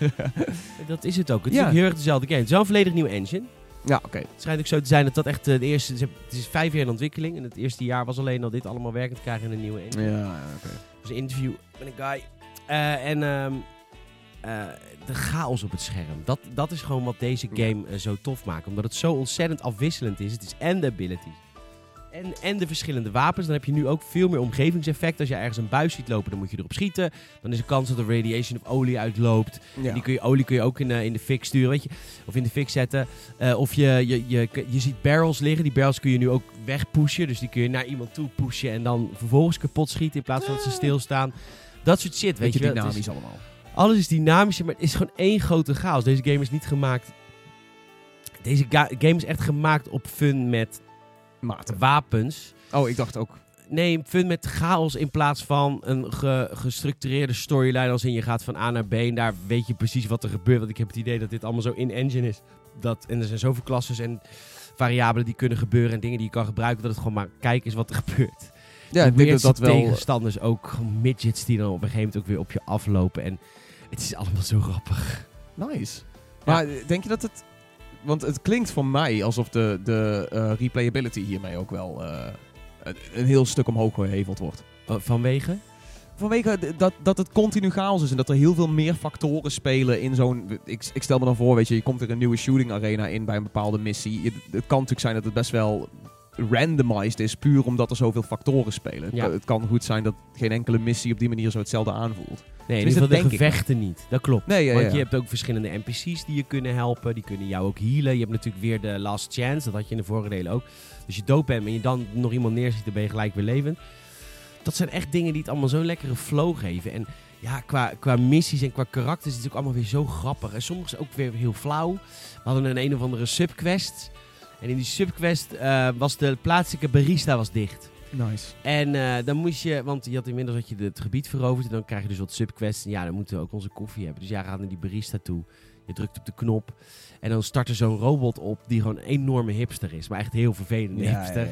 S1: Dat is het ook. Het is heel erg dezelfde game. Het is wel een volledig nieuwe engine.
S2: Ja, oké.
S1: Het schijnt ook zo te zijn dat dat echt eh, de eerste... Het is vijf jaar in ontwikkeling. En het eerste jaar was alleen al dit allemaal werkend krijgen in een nieuwe engine.
S2: Ja, oké.
S1: Was een interview met een guy. Eh, en ehm, eh, de chaos op het scherm. Dat, dat is gewoon wat deze game zo tof maakt. Omdat het zo ontzettend afwisselend is. Het is en de abilities. En, en de verschillende wapens. Dan heb je nu ook veel meer omgevingseffect. Als je ergens een buis ziet lopen, dan moet je erop schieten. Dan is de kans dat er radiation of olie uitloopt.
S2: Ja.
S1: Die kun je, olie kun je ook in, de in de fik sturen, weet je. Of in de fik zetten. Eh, of je, je, je, je ziet barrels liggen. Die barrels kun je nu ook wegpushen. Dus die kun je naar iemand toe pushen. En dan vervolgens kapot schieten in plaats van dat ze stilstaan. Dat soort shit, weet je is-
S2: dynamisch allemaal.
S1: alles is dynamisch, maar het is gewoon één grote chaos. Deze game is niet gemaakt... Deze ga- game is echt gemaakt op fun met
S2: Maten.
S1: wapens.
S2: Oh, ik dacht ook.
S1: Nee, fun met chaos in plaats van een ge- gestructureerde storyline. Als in je gaat van A naar B en daar weet je precies wat er gebeurt. Want ik heb het idee dat dit allemaal zo in-engine is. Dat, en er zijn zoveel klasses en variabelen die kunnen gebeuren en dingen die je kan gebruiken. Dat het gewoon maar kijken is wat er gebeurt.
S2: Ja, ik denk dat dat wel...
S1: tegenstanders ook midgets die dan op een gegeven moment ook weer op je aflopen. En het is allemaal zo grappig.
S2: Nice. Maar denk je dat het... Want het klinkt voor mij alsof de, de eh, replayability hiermee ook wel eh, een, een heel stuk omhoog geheveld wordt.
S1: Oh, Vanwege?
S2: Vanwege dat, dat het continu chaos is en dat er heel veel meer factoren spelen in zo'n... Ik, ik stel me dan voor, weet je, je komt er een nieuwe shooting arena in bij een bepaalde missie. Je- het kan natuurlijk zijn dat het best wel randomized is, puur omdat er zoveel factoren spelen. Het
S1: Ja.
S2: kan- Het kan goed zijn dat geen enkele missie op die manier zo hetzelfde aanvoelt.
S1: Nee, in
S2: Tenminste,
S1: ieder geval de gevechten niet. Dat klopt.
S2: Nee, ja,
S1: Want
S2: ja.
S1: je hebt ook verschillende NPC's die je kunnen helpen. Die kunnen jou ook healen. Je hebt natuurlijk weer de last chance. Dat had je in de vorige delen ook. Dus je dood bent en je dan nog iemand neerziet, dan ben je gelijk weer levend. Dat zijn echt dingen die het allemaal zo'n lekkere flow geven. En ja, qua, qua missies en qua karakters is het ook allemaal weer zo grappig. En soms ook weer heel flauw. We hadden een een of andere subquest. En in die subquest eh, was de plaatselijke barista was dicht.
S2: Nice.
S1: En eh, dan moest je, want je had inmiddels had je het gebied veroverd. En dan krijg je dus wat subquests. En ja, dan moeten we ook onze koffie hebben. Dus ja, ga naar die barista toe. Je drukt op de knop. En dan start er zo'n robot op die gewoon een enorme hipster is. Maar echt heel vervelende hipster.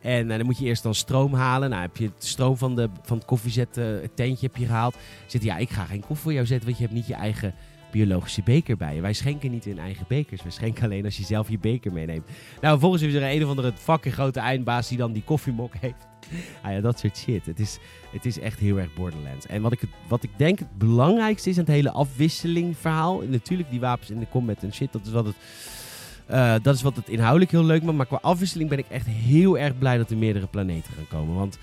S1: En eh, dan moet je eerst dan stroom halen. Nou, heb je het stroom van, de, van het koffiezet, eh, het tentje heb je gehaald. Zit ja, ik ga geen koffie voor jou zetten, want je hebt niet je eigen biologische beker bij je. Wij schenken niet in eigen bekers. Wij schenken alleen als je zelf je beker meeneemt. Nou, vervolgens is er een of andere fucking grote eindbaas die dan die koffiemok heeft. Ah ja, dat soort shit. Het is, het is echt heel erg Borderlands. En wat ik, wat ik denk het belangrijkste is aan het hele afwisseling verhaal. En natuurlijk die wapens in de combat en shit, dat is wat het... eh, dat is wat het inhoudelijk heel leuk maakt. Maar qua afwisseling ben ik echt heel erg blij dat er meerdere planeten gaan komen. Want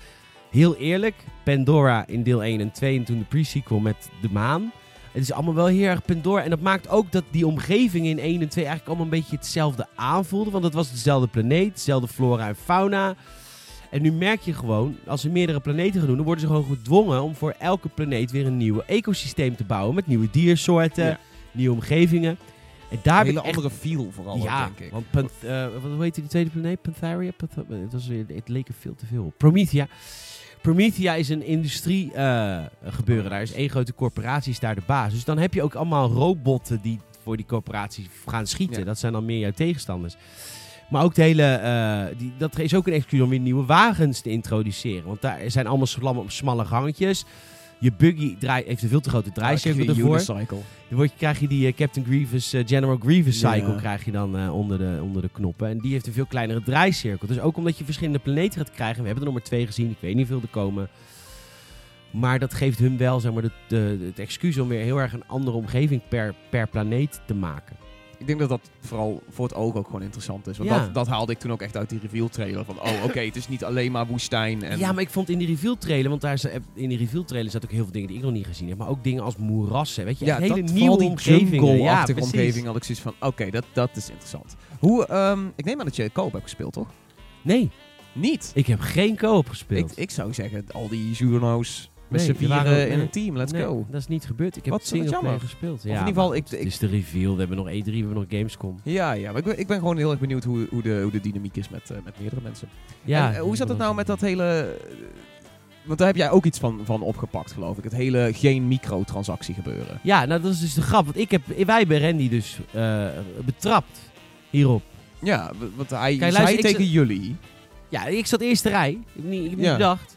S1: heel eerlijk, Pandora in deel 1 en 2 en toen de pre-sequel met de maan. Het is allemaal wel heel erg Pandora. En dat maakt ook dat die omgeving in 1 en 2 eigenlijk allemaal een beetje hetzelfde aanvoelde. Want het was dezelfde planeet, dezelfde flora en fauna. En nu merk je gewoon, als ze meerdere planeten gaan doen, dan worden ze gewoon gedwongen om voor elke planeet weer een nieuw ecosysteem te bouwen. Met nieuwe diersoorten,
S2: Ja.
S1: nieuwe omgevingen. En daar
S2: Een hele
S1: echt
S2: andere feel vooral,
S1: ja,
S2: denk ik.
S1: want Panth- eh, wat, hoe heet die tweede planeet? Pantheria? Panth- het, was, het leek er veel te veel op. Promethea. Promethea is een industrie eh, gebeuren. Daar is één grote corporatie is daar de baas. Dus dan heb je ook allemaal robotten die voor die corporatie gaan schieten.
S2: Ja.
S1: Dat zijn dan meer jouw tegenstanders. Maar ook de hele, eh, die, dat is ook een excuus om weer nieuwe wagens te introduceren. Want daar zijn allemaal smalle, smalle gangetjes. Je buggy draait, heeft een veel te grote draaicirkel ervoor.
S2: unicycle.
S1: Dan word je, krijg je die eh, Captain Grievous, eh, General Grievous
S2: Ja.
S1: cycle krijg je dan eh, onder, de, onder de knoppen. En die heeft een veel kleinere draaicirkel. Dus ook omdat je verschillende planeten gaat krijgen. We hebben er nog maar twee gezien. Ik weet niet hoeveel er komen. Maar dat geeft hun wel zeg maar, de, de, het excuus om weer heel erg een andere omgeving per, per planeet te maken.
S2: Ik denk dat dat vooral voor het oog ook gewoon interessant is. Want
S1: Ja.
S2: dat, dat haalde ik toen ook echt uit die reveal trailer. Van, oh oké, het is niet alleen maar woestijn. En
S1: Ja, maar ik vond in die reveal trailer, want daar is, in die reveal trailer zat ook heel veel dingen die ik nog niet gezien heb. Maar ook dingen als moerassen. Weet je,
S2: ja,
S1: hele
S2: dat,
S1: nieuwe omgevingen. Ja, precies.
S2: omgeving had ik zoiets van, oké, dat, dat is interessant. Hoe, ehm, ik neem aan dat je koop hebt gespeeld, toch?
S1: Nee,
S2: Niet.
S1: ik heb geen co-op gespeeld.
S2: Ik, ik zou zeggen, al die journo's met
S1: Nee,
S2: z'n vieren in een team, let's
S1: Nee,
S2: go.
S1: Dat is niet gebeurd. Ik heb
S2: Wat-
S1: singleplayer gespeeld.
S2: in
S1: Ja,
S2: ieder geval, ik-
S1: het is de reveal. We hebben nog E3, we hebben nog Gamescom.
S2: Ja, ja, maar ik ben, ik ben gewoon heel erg benieuwd hoe, hoe, de, hoe de dynamiek is met, eh, met meerdere mensen.
S1: Ja,
S2: En, eh, hoe zat het nou met dat hele... eh, Want daar heb jij ook iets van, van opgepakt, geloof ik. Het hele geen microtransactie gebeuren.
S1: Ja, nou dat is dus de grap. Want ik heb, wij hebben Randy dus betrapt hierop.
S2: Ja, want hij
S1: Kijk, luister,
S2: tegen jullie...
S1: Ja, ik zat eerste rij. Ik heb niet, ik heb niet
S2: Ja.
S1: bedacht.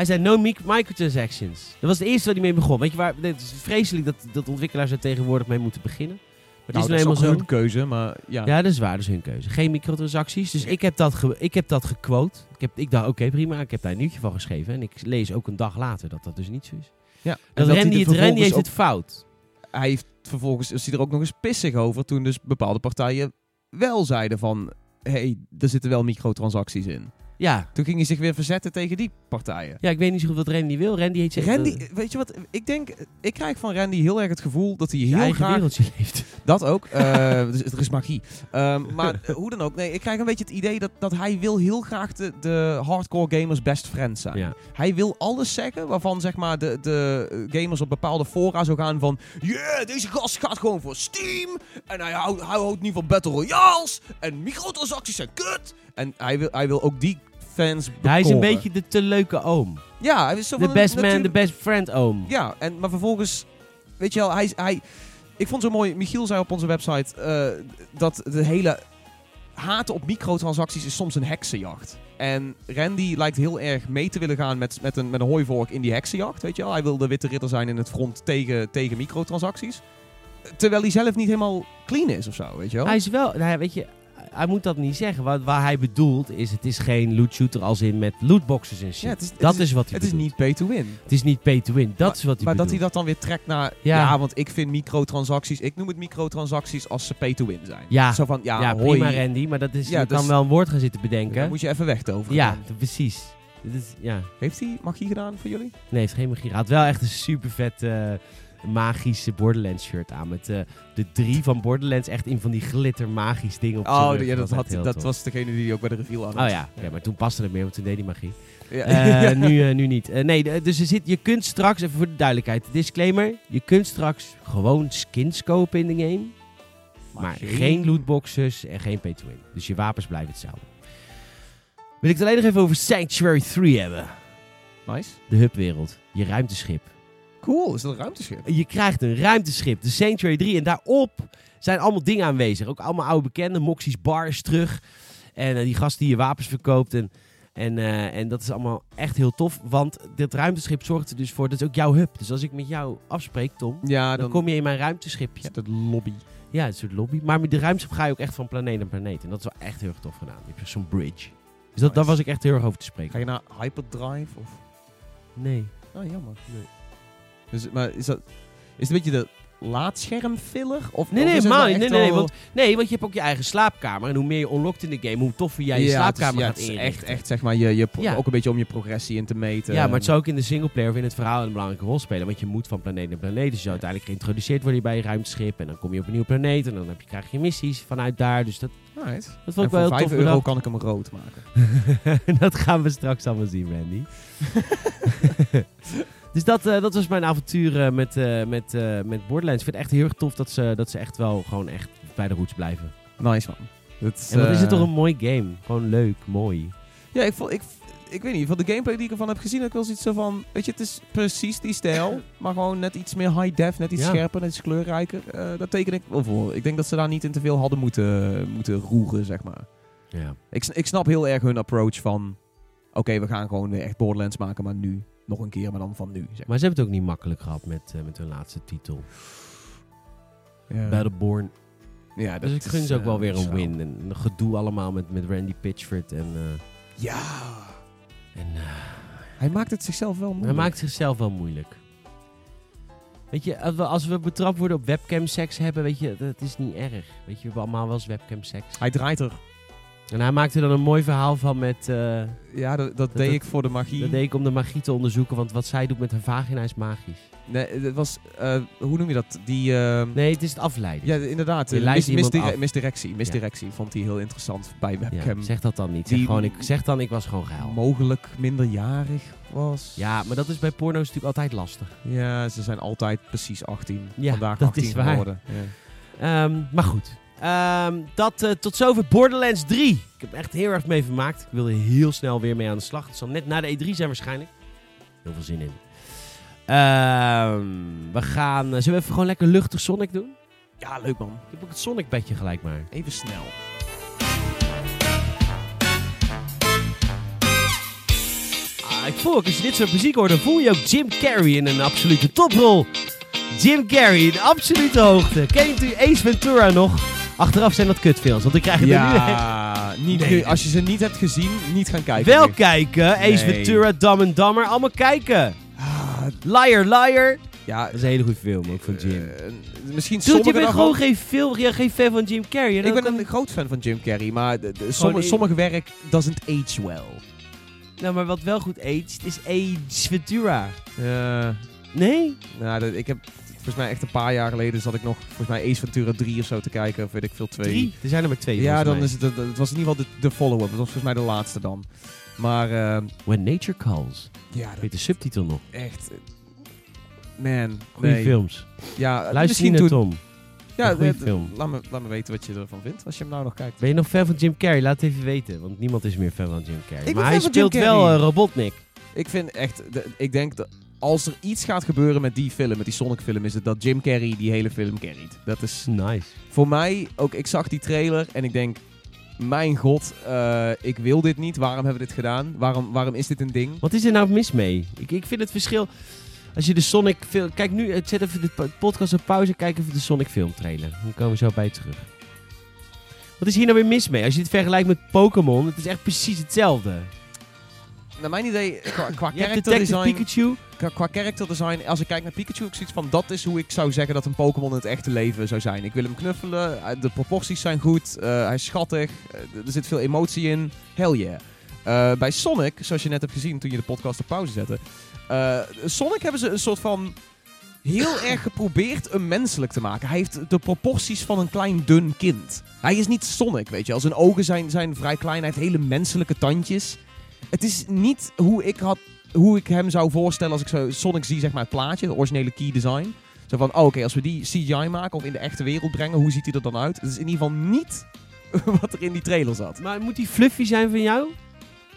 S1: Hij zei no mic- microtransactions. Dat was het eerste waar hij mee begon. Weet je waar? Het is vreselijk dat, dat ontwikkelaars er tegenwoordig mee moeten beginnen. Maar het
S2: Nou,
S1: is
S2: dat
S1: nou
S2: is ook hun keuze, maar ja.
S1: Ja, dat is waar. Dat is hun keuze. Geen microtransacties. Dus ik heb dat, ge- ik heb dat gequote. Ik, heb, ik dacht, oké, prima. Ik heb daar een nieuwtje van geschreven. En ik lees ook een dag later dat dat dus niet zo is.
S2: ja. En
S1: Dat,
S2: hij
S1: Randy, het, Randy heeft het fout.
S2: Hij heeft vervolgens is hij er ook nog eens pissig over toen dus bepaalde partijen wel zeiden van... Hé, hey, er zitten wel microtransacties in.
S1: Ja.
S2: Toen ging hij zich weer verzetten tegen die partijen.
S1: ja, ik weet niet zo goed wat Randy wil. Randy heeft zich
S2: Randy, weet je wat? Ik denk, ik krijg van Randy heel erg het gevoel dat hij heel
S1: eigen
S2: graag
S1: wereldje leeft.
S2: Dat ook. Eh, dus er is magie. Ehm, maar eh, hoe dan ook. Nee, ik krijg een beetje het idee dat, dat hij wil heel graag de, de hardcore gamers best friend zijn.
S1: Ja.
S2: Hij wil alles zeggen waarvan zeg maar de, de gamers op bepaalde fora zo gaan van... Yeah, deze gast gaat gewoon voor Steam. En hij houdt, hij houdt niet van Battle Royales. En microtransacties zijn kut. En hij wil, hij wil ook die fans
S1: Hij is een beetje de te leuke oom.
S2: Ja, hij is zo
S1: De
S2: van,
S1: best man, de
S2: natuurlijk-
S1: best friend oom.
S2: ja, en, maar vervolgens, weet je wel, hij, hij, ik vond het zo mooi, Michiel zei op onze website eh, dat de hele haten op microtransacties is soms een heksenjacht. En Randy lijkt heel erg mee te willen gaan met, met, een, met een hooivork in die heksenjacht, weet je wel. Hij wil de witte ridder zijn in het front tegen, tegen microtransacties. Terwijl hij zelf niet helemaal clean is of zo, weet je wel.
S1: Hij is wel, nou ja, weet je, hij moet dat niet zeggen. Wat, waar hij bedoelt is, het is geen loot shooter als in met lootboxes en shit.
S2: Ja, het is- het
S1: dat
S2: is-
S1: is, wat hij
S2: het is niet pay to win.
S1: Het is niet pay to win. Dat is wat hij
S2: Maar dat hij dat dan weer trekt naar... Ja.
S1: Ja.
S2: want ik vind microtransacties... Ik noem het microtransacties als ze pay to win zijn.
S1: Ja.
S2: Zo van, ja,
S1: Ja,
S2: hoi.
S1: prima Randy, maar dat is,
S2: Ja,
S1: je
S2: dus-
S1: kan wel een woord gaan zitten bedenken.
S2: moet je even wegtoveren.
S1: Ja,
S2: dan.
S1: d- precies. Dit is, ja.
S2: Heeft hij magie gedaan voor jullie?
S1: Nee, hij heeft geen magie. Hij had wel echt een super vet magische Borderlands shirt aan. Met eh, de drie van Borderlands echt in van die glitter magisch dingen op
S2: Oh,
S1: rug.
S2: ja, dat, had, dat was degene die ook bij de reveal aan had.
S1: Oh ja. ja, maar toen paste het meer, want toen deed hij magie.
S2: Ja.
S1: Eh, nu, eh, nu niet. Nee, dus er zit, je kunt straks, even voor de duidelijkheid, disclaimer. Je kunt straks gewoon skins kopen in de game. Maar, geen lootboxes en geen pay to win. Dus je wapens blijven hetzelfde. Wil ik het alleen nog even over Sanctuary 3 hebben.
S2: Nice.
S1: De hubwereld. Je ruimteschip.
S2: Cool, is dat een ruimteschip?
S1: Je krijgt een ruimteschip, de Sanctuary 3. En daarop zijn allemaal dingen aanwezig. Ook allemaal oude bekenden. Moxie's Bar is terug. En eh, die gast die je wapens verkoopt. En, en, eh, en dat is allemaal echt heel tof. Want dit ruimteschip zorgt er dus voor... Dat is ook jouw hub. Dus als ik met jou afspreek, Tom...
S2: Ja,
S1: Dan, kom je in mijn ruimteschipje.
S2: is het lobby.
S1: Ja, het is een soort lobby. Maar met de ruimteschip ga je ook echt van planeet naar planeet. En dat is wel echt heel erg tof gedaan. Je hebt zo'n bridge. Dus dat,
S2: Nice.
S1: daar was ik echt heel erg over te spreken.
S2: Ga je naar Hyperdrive? Of...
S1: Nee.
S2: Oh, jammer.
S1: Nee.
S2: Dus, maar is dat... Is het een beetje de... laadschermfiller? Of,
S1: Nee,
S2: of
S1: nee,
S2: is echt
S1: Nee, nee, want, nee, want je hebt ook je eigen slaapkamer. En hoe meer je unlockt in de game, hoe toffer jij je
S2: Ja, het is-
S1: slaapkamer
S2: ja,
S1: gaat
S2: het is echt, echt zeg maar, je, je
S1: Ja.
S2: ook een beetje om je progressie in te meten.
S1: Ja, maar het zou ook in de singleplayer of in het verhaal een belangrijke rol spelen. Want je moet van planeet naar planeet. Dus je zou uiteindelijk geïntroduceerd worden bij je ruimteschip. En dan kom je op een nieuwe planeet. En dan heb je, krijg je missies vanuit daar. Dus dat,
S2: Nice.
S1: dat vond ik wel
S2: voor
S1: heel
S2: 5
S1: tof
S2: euro
S1: bedacht.
S2: kan ik hem rood maken.
S1: dat gaan we straks allemaal zien, Randy. dus dat, eh, dat was mijn avontuur eh, met, eh, met, met Borderlands. Ik vind het echt heel erg tof dat ze, dat ze echt wel gewoon echt bij de roots blijven.
S2: Nice man. Dat is,
S1: En wat is het toch een mooi game. Gewoon leuk, mooi.
S2: Ja, ik, vond, ik, ik weet niet, van de gameplay die ik ervan heb gezien, ik wel zoiets zo van, weet je, het is precies die stijl, maar gewoon net iets meer high def, net iets
S1: Ja.
S2: scherper, net iets kleurrijker. Eh daar teken ik wel voor. Ik denk dat ze daar niet in te veel hadden moeten, moeten roeren, zeg maar.
S1: Ja.
S2: Ik, ik snap heel erg hun approach van, oké, we gaan gewoon weer echt Borderlands maken, maar nu nog een keer, maar dan van nu, zeg maar.
S1: Ze hebben het ook niet makkelijk gehad met, eh, met hun laatste titel.
S2: Ja,
S1: Battleborn.
S2: ja,
S1: Dus ik gun ze ook
S2: eh,
S1: wel weer een win. En een gedoe allemaal met, met Randy Pitchford. En, eh,
S2: Ja,
S1: en eh,
S2: hij maakt het zichzelf wel
S1: hij
S2: moeilijk.
S1: maakt zichzelf wel moeilijk. Weet je, als we, als we betrapt worden op webcam seks hebben, weet je, dat is niet erg. Weet je, we hebben allemaal wel eens webcam seks.
S2: Hij draait er.
S1: En hij maakte dan een mooi verhaal van met... eh,
S2: Ja, dat, dat, deed
S1: dat-
S2: ik voor de magie.
S1: dat deed ik om de magie te onderzoeken, want wat zij doet met haar vagina is magisch.
S2: Nee, het was, eh, hoe noem je dat? Die, eh,
S1: Nee, het is het afleiden.
S2: Ja, inderdaad. Mis-
S1: iemand
S2: misdire-
S1: af.
S2: misdirectie. Misdirectie vond hij heel interessant bij
S1: Ja,
S2: webcam.
S1: zeg dat dan niet. Zeg,
S2: Die-
S1: gewoon, ik, zeg dan, ik was gewoon geil.
S2: Mogelijk minderjarig was.
S1: Ja, maar dat is bij porno's natuurlijk altijd lastig.
S2: Ja, ze zijn altijd precies 18.
S1: Ja,
S2: Vandaag
S1: dat
S2: 18
S1: is waar.
S2: geworden. Ja.
S1: Ehm, maar goed. Ehm, dat eh, tot zover Borderlands 3. Ik heb er echt heel erg mee vermaakt. Ik wilde heel snel weer mee aan de slag. Het zal net na de E3 zijn waarschijnlijk. Heel veel zin in. Ehm, we gaan... eh, zullen we even gewoon lekker luchtig Sonic doen?
S2: ja, leuk man.
S1: Ik heb ook het Sonic bedje gelijk maar.
S2: Even snel.
S1: Ah, ik voel ook, als je dit soort muziek hoort, dan voel je ook Jim Carrey in een absolute toprol. Jim Carrey in absolute hoogte. Ken je natuurlijk Ace Ventura nog? Achteraf zijn dat kutfilms, want ik krijg het er nu...
S2: Ja, niet,
S1: Nee.
S2: als je ze niet hebt gezien, niet gaan kijken.
S1: Wel kijken. Ace
S2: Nee.
S1: Ventura, Dumb and Dumber. Allemaal kijken.
S2: Ah,
S1: Liar, Liar.
S2: ja,
S1: Dat is een hele goede film, ook van Jim.
S2: eh, misschien
S1: Dude, je
S2: sommige
S1: bent
S2: daarvan-
S1: gewoon geen, film, ja, geen fan van Jim Carrey. En
S2: Ik ben
S1: kan-
S2: een groot fan van Jim Carrey, maar de, de- sommige, sommige werk doesn't age well.
S1: Nou, maar wat wel goed aged is Ace Ventura.
S2: Eh,
S1: Nee?
S2: nou, dat- ik heb volgens mij echt een paar jaar geleden zat ik nog volgens mij Ace Ventura 3 of zo te kijken, of weet ik veel, 2.
S1: Drie? Er zijn er maar twee.
S2: Ja, dan
S1: mij.
S2: is het, het, het was in ieder geval de, de follow-up. Het was volgens mij de laatste dan. Maar eh,
S1: When Nature Calls.
S2: ja,
S1: Weet de subtitel nog?
S2: echt... eh, Man,
S1: Goeie
S2: nee.
S1: films.
S2: Ja,
S1: Luister naar
S2: toen...
S1: Tom.
S2: Ja, eh,
S1: film.
S2: Laat, me, laat me weten wat je ervan vindt, als je hem nou nog kijkt.
S1: Ben je nog fan van Jim Carrey? Laat het even weten. Want niemand is meer fan van Jim Carrey.
S2: ben
S1: maar
S2: fan
S1: hij
S2: van Jim
S1: speelt wel eh, Robotnik.
S2: Ik vind echt... de- ik denk dat als er iets gaat gebeuren met die film, met die Sonic film, is het dat Jim Carrey die hele film carryt. Dat is
S1: Nice.
S2: voor mij ook... Ik zag die trailer en ik denk... Mijn god, eh, ik wil dit niet. Waarom hebben we dit gedaan? Waarom, waarom is dit een ding?
S1: Wat is er nou mis mee? Ik, ik vind het verschil... Als je de Sonic film... Kijk nu, zet even de po- podcast op pauze. Kijk even de Sonic film trailer. Dan komen we zo bij terug. Wat is hier nou weer mis mee? Als je het vergelijkt met Pokémon, het is echt precies hetzelfde.
S2: Naar mijn idee, qua, qua character design...
S1: Pikachu.
S2: Qua, character design, als ik kijk naar Pikachu, ik zoiets van dat is hoe ik zou zeggen dat een Pokémon in het echte leven zou zijn. Ik wil hem knuffelen, eh, de proporties zijn goed, eh, hij is schattig, eh, er zit veel emotie in. Hell yeah. Bij Sonic, zoals je net hebt gezien toen je de podcast op pauze zette, Sonic hebben ze een soort van heel erg geprobeerd hem menselijk te maken. Hij heeft de proporties van een klein dun kind. Hij is niet Sonic, weet je. Als zijn ogen zijn, zijn vrij klein, hij heeft hele menselijke tandjes. Het is niet hoe ik had hoe ik hem zou voorstellen als ik zo Sonic zie, zeg maar, het plaatje, de originele key design. Zo van, oh, oké, als we die CGI maken of in de echte wereld brengen, hoe ziet hij er dan uit? Het is in ieder geval niet wat er in die trailer zat.
S1: Maar moet die fluffy zijn van jou?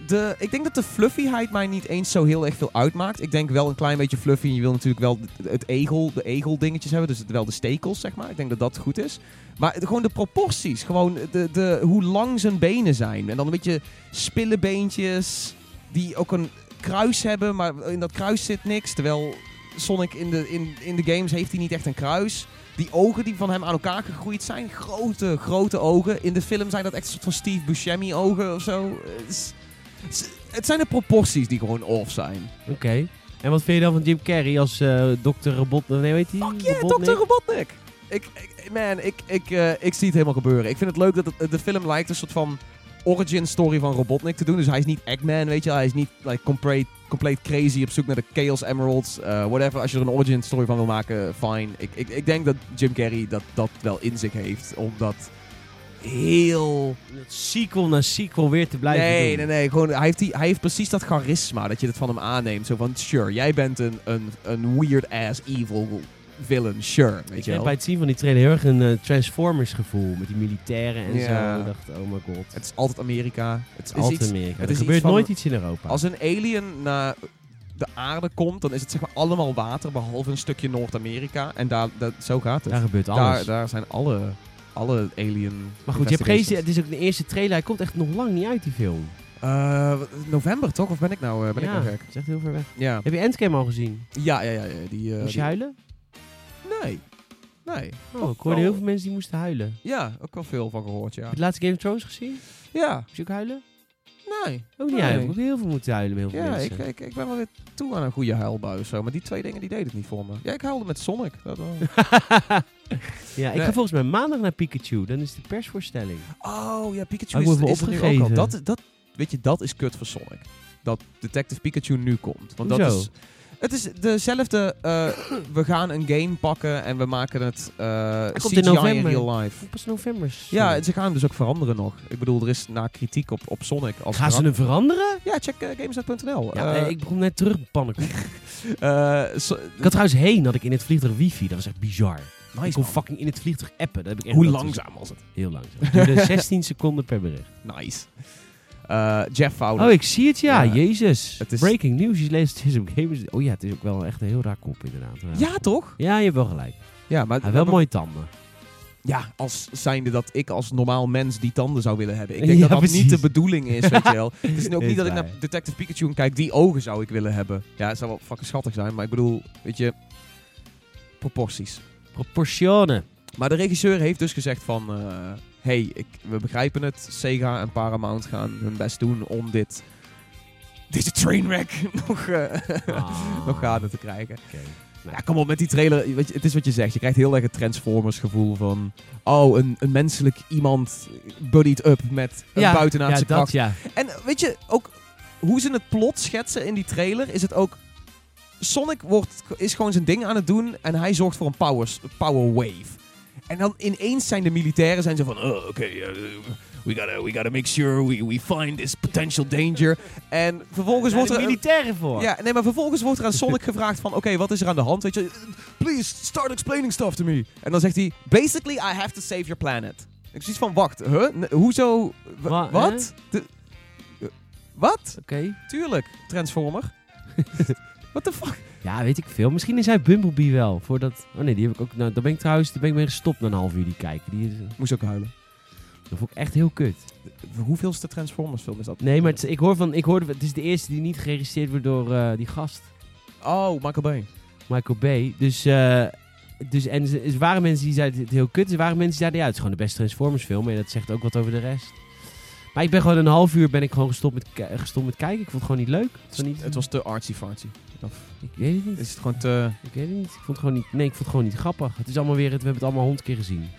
S2: De, ik denk dat de fluffyheid mij niet eens zo heel erg veel uitmaakt. Ik denk wel een klein beetje fluffy. Je wil natuurlijk wel het- egel, de egel dingetjes hebben. Dus het, wel de stekels, zeg maar. Ik denk dat dat goed is. Maar gewoon de proporties. Gewoon de, de, hoe lang zijn benen zijn. En dan een beetje spillebeentjes. Die ook een kruis hebben. Maar in dat kruis zit niks. Terwijl Sonic in de, in, in de games heeft hij niet echt een kruis. Die ogen die van hem aan elkaar gegroeid zijn. Grote, grote ogen. In de film zijn dat echt een soort van Steve Buscemi ogen of zo. Het is- zijn de proporties die gewoon off zijn.
S1: Oké. En wat vind je dan van Jim Carrey als eh Dr. Robot... Nee, weet hij?
S2: Fuck yeah, Dr. Robotnik. Ik, ik, man, ik, ik, eh, ik zie het helemaal gebeuren. Ik vind het leuk dat het, de film lijkt een soort van origin story van Robotnik te doen. Dus hij is niet Eggman, weet je. Hij is niet like, compleet, compleet crazy op zoek naar de Chaos Emeralds. eh, whatever. Als je er een origin story van wil maken, fine. Ik, ik, ik denk dat Jim Carrey dat, dat wel in zich heeft. Omdat heel...
S1: Sequel na sequel weer te blijven
S2: Nee,
S1: doen.
S2: nee, nee. Gewoon, hij, heeft die, hij heeft precies dat charisma dat je het van hem aanneemt. Zo van, sure, jij bent een, een, een weird-ass evil villain. Sure, weet
S1: Ik
S2: je
S1: heb bij het zien van die trailer heel erg een eh, Transformers gevoel. Met die militairen en zo. Ik dacht, oh my god.
S2: Het is altijd Amerika. Het is,
S1: Altijd
S2: iets,
S1: Amerika.
S2: het
S1: Er gebeurt
S2: iets
S1: nooit iets in Europa.
S2: Als een alien naar de aarde komt, dan is het zeg maar allemaal water, behalve een stukje Noord-Amerika. En daar, dat, zo gaat het.
S1: Daar gebeurt
S2: daar,
S1: alles.
S2: daar zijn alle, alle alien
S1: maar goed, je hebt geen, het is ook de eerste trailer. Hij komt echt nog lang niet uit, die film.
S2: Eh, november toch? Of ben ik nou, eh, ben
S1: ja,
S2: ik nou gek?
S1: het is echt heel ver weg.
S2: Ja.
S1: Heb je Endgame al gezien?
S2: Ja, ja, ja. ja die,
S1: Moest je huilen?
S2: Nee. Nee.
S1: Oh, ik hoorde heel veel mensen die moesten huilen. Heb
S2: Ja, ook wel veel van gehoord, ja.
S1: je het laatste Game of Thrones gezien?
S2: Ja,
S1: Moest je ook huilen?
S2: nee.
S1: Ook niet
S2: Nee.
S1: huilen. Ik heb heel veel moeten huilen met heel veel
S2: Ja, ik,
S1: mensen.
S2: ik, ik ben wel weer toe aan een goede huilbui of zo. Maar die twee dingen die deden het niet voor me. Ja, ik huilde met Sonic. Dat wel.
S1: ja, ik
S2: Nee.
S1: ga volgens mij maandag naar Pikachu. Dan is de persvoorstelling.
S2: Oh ja, Pikachu
S1: Oh, ik
S2: is, is er nu ook
S1: opgegeven.
S2: al. Dat, dat, weet je, dat is kut voor Sonic. Dat Detective Pikachu nu komt. Want dat is, het is dezelfde, eh, we gaan een game pakken en we maken het eh
S1: komt
S2: CGI
S1: in
S2: in,
S1: november.
S2: real life.
S1: Pas november.
S2: Ja, ze gaan hem dus ook veranderen nog. Ik bedoel, er is na kritiek op, op Sonic als
S1: Gaan ze
S2: karakter-
S1: hem veranderen?
S2: Ja, check uh, gamesnet.nl.
S1: Ja,
S2: Eh,
S1: eh, ik begon net terug pannenkoek.
S2: eh, so-
S1: Ik had trouwens heen dat ik in het vliegtuig wifi. Dat was echt bizar.
S2: nice,
S1: ik kon fucking in het vliegtuig appen. Dat heb ik echt
S2: Hoe
S1: dat
S2: langzaam was het?
S1: Heel langzaam. Het duurde 16 seconden per bericht.
S2: Nice. Eh, Jeff Fowler.
S1: Oh, ik zie het, ja.
S2: Ja.
S1: Jezus.
S2: Het is-
S1: Breaking news. Je leest het op Gamers. Oh ja, het is ook wel echt een heel raar kop inderdaad.
S2: Ja, toch?
S1: Ja, je hebt wel gelijk.
S2: Ja, maar
S1: Hij wel mooie tanden.
S2: Ja, als zijnde dat ik als normaal mens die tanden zou willen hebben. Ik denk
S1: Ja,
S2: dat dat niet de bedoeling is, weet je wel. Het is ook
S1: Is
S2: niet dat ik naar Detective Pikachu kijk, die ogen zou ik willen hebben. Ja, het zou wel fucking schattig zijn, maar ik bedoel, weet je, proporties.
S1: Proportionen.
S2: Maar de regisseur heeft dus gezegd van, eh, hey, ik, we begrijpen het. Sega en Paramount gaan hun best doen om dit, deze trainwreck nog, eh,
S1: Ah.
S2: nog gaande te krijgen.
S1: Oké.
S2: Ja, kom op met die trailer. Weet je, het is wat je zegt. Je krijgt heel erg het Transformers gevoel van... Oh, een, een menselijk iemand buddied up met een
S1: Ja,
S2: buitenaardse
S1: ja, dat
S2: kracht.
S1: ja.
S2: En weet je, ook hoe ze het plot schetsen in die trailer... is het ook... Sonic wordt, is gewoon zijn ding aan het doen... en hij zorgt voor een power, power wave. En dan ineens zijn de militairen zijn zo van... Oh, oké, eh, we, gotta, we gotta make sure we, we find this potential danger. En vervolgens wordt er...
S1: militairen voor.
S2: ja, nee, maar vervolgens wordt er aan Sonic gevraagd van... Oké, wat is er aan de hand? Weet je, please, start explaining stuff to me. En dan zegt hij... Basically, I have to save your planet. Ik zoiets van, wacht, huh? N- hoezo?
S1: Wa-
S2: wat? De- wat?
S1: Oké.
S2: Tuurlijk, Transformer. What the fuck?
S1: Ja, weet ik veel. Misschien is hij Bumblebee wel. Voordat... Oh nee, die heb ik ook... Nou, daar ben ik trouwens daar ben ik mee gestopt na een half uur die kijken. Die is,
S2: Moest ook huilen.
S1: dat vond ik echt heel kut.
S2: Hoeveelste Transformers film is dat?
S1: Nee, maar het, is- ik hoor van... Ik hoorde, het is de eerste die niet geregistreerd wordt door eh, die gast.
S2: Oh, Michael Bay.
S1: Michael Bay. Dus... eh, dus en er waren mensen die zeiden het heel kut. Er waren mensen die zeiden ja, het is gewoon de beste Transformers film. En dat zegt ook wat over de rest. Maar ik ben gewoon een half uur ben ik gewoon gestopt met, gestopt met kijken. Ik vond het gewoon niet leuk. Het was, niet,
S2: Het was te artsy-fartsy. Of
S1: Ik weet het niet.
S2: is het gewoon te...
S1: Ik weet het niet. Ik vond het gewoon niet. Nee, ik vond het gewoon niet grappig. Het is allemaal weer. Het, we hebben het allemaal honderd keer gezien.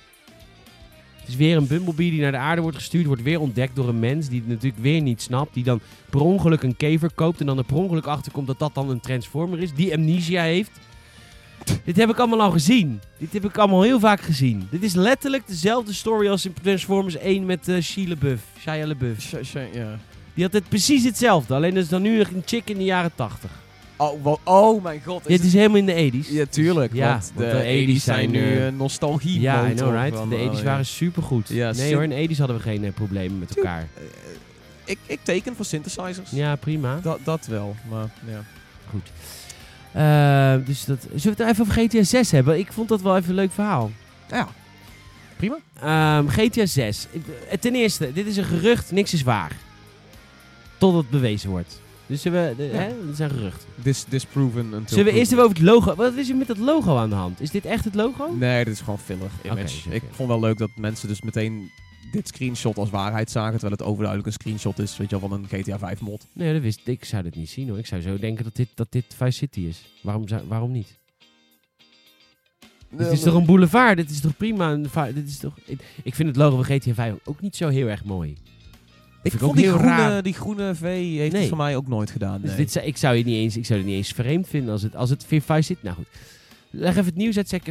S1: Het is weer een Bumblebee die naar de aarde wordt gestuurd. Wordt weer ontdekt door een mens die het natuurlijk weer niet snapt. Die dan per ongeluk een kever koopt. En dan er per ongeluk achterkomt dat dat dan een Transformer is. Die amnesia heeft. Dit heb ik allemaal al gezien. Dit heb ik allemaal heel vaak gezien. Dit is letterlijk dezelfde story als in Transformers 1 met uh, Shia LaBeouf. Shia LaBeouf.
S2: Sh- sh- ja.
S1: Die had het precies hetzelfde. Alleen is dan nu een chick in de jaren 80.
S2: Oh, oh mijn god.
S1: Ja, het is helemaal in de 80s.
S2: Ja, tuurlijk.
S1: Ja,
S2: want
S1: want
S2: de,
S1: de
S2: 80s
S1: 80s
S2: zijn nu
S1: eh,
S2: een nostalgie
S1: Ja, I know, right?
S2: van,
S1: De 80s
S2: oh, ja.
S1: waren supergoed.
S2: Ja,
S1: nee hoor, in de 80s hadden we geen eh, problemen met elkaar.
S2: Eh, ik, ik teken voor synthesizers.
S1: Ja, prima.
S2: Dat, dat wel, maar ja.
S1: Eh, dus dat, zullen we het nou even over GTA 6 hebben? Ik vond dat wel even een leuk verhaal.
S2: Ja, prima.
S1: Ehm, GTA 6. Eh, Ten eerste, dit is een gerucht, niks is waar. Tot het bewezen wordt. Dus zullen we, de,
S2: Ja.
S1: hè, dat zijn geruchten.
S2: Dis, disproven until
S1: Zullen we eerst even over het logo... Wat is er met dat logo aan de hand? Is dit echt het logo?
S2: Nee, dit is gewoon filler image. Ik vond wel leuk dat mensen dus meteen dit screenshot als waarheid zagen, terwijl het overduidelijk een screenshot is, weet je wel, van een GTA 5 mod.
S1: Nee, dat wist ik. zou dit niet zien hoor. Ik zou zo denken dat dit, dat dit Vice City is. Waarom, zou, waarom niet? Dit is toch een boulevard? Dit is toch prima? Dit is toch... ik, ik vind het logo van GTA 5 ook niet zo heel erg mooi.
S2: Ik vond
S1: ook
S2: die
S1: heel
S2: groene,
S1: raar.
S2: die groene V heeft
S1: Nee.
S2: het voor mij ook nooit gedaan.
S1: Dus
S2: nee.
S1: dit, zou- ik, zou het niet eens, ik zou het niet eens vreemd vinden als het, als het Vice City... Nou goed. Leg even het nieuws uit, thee.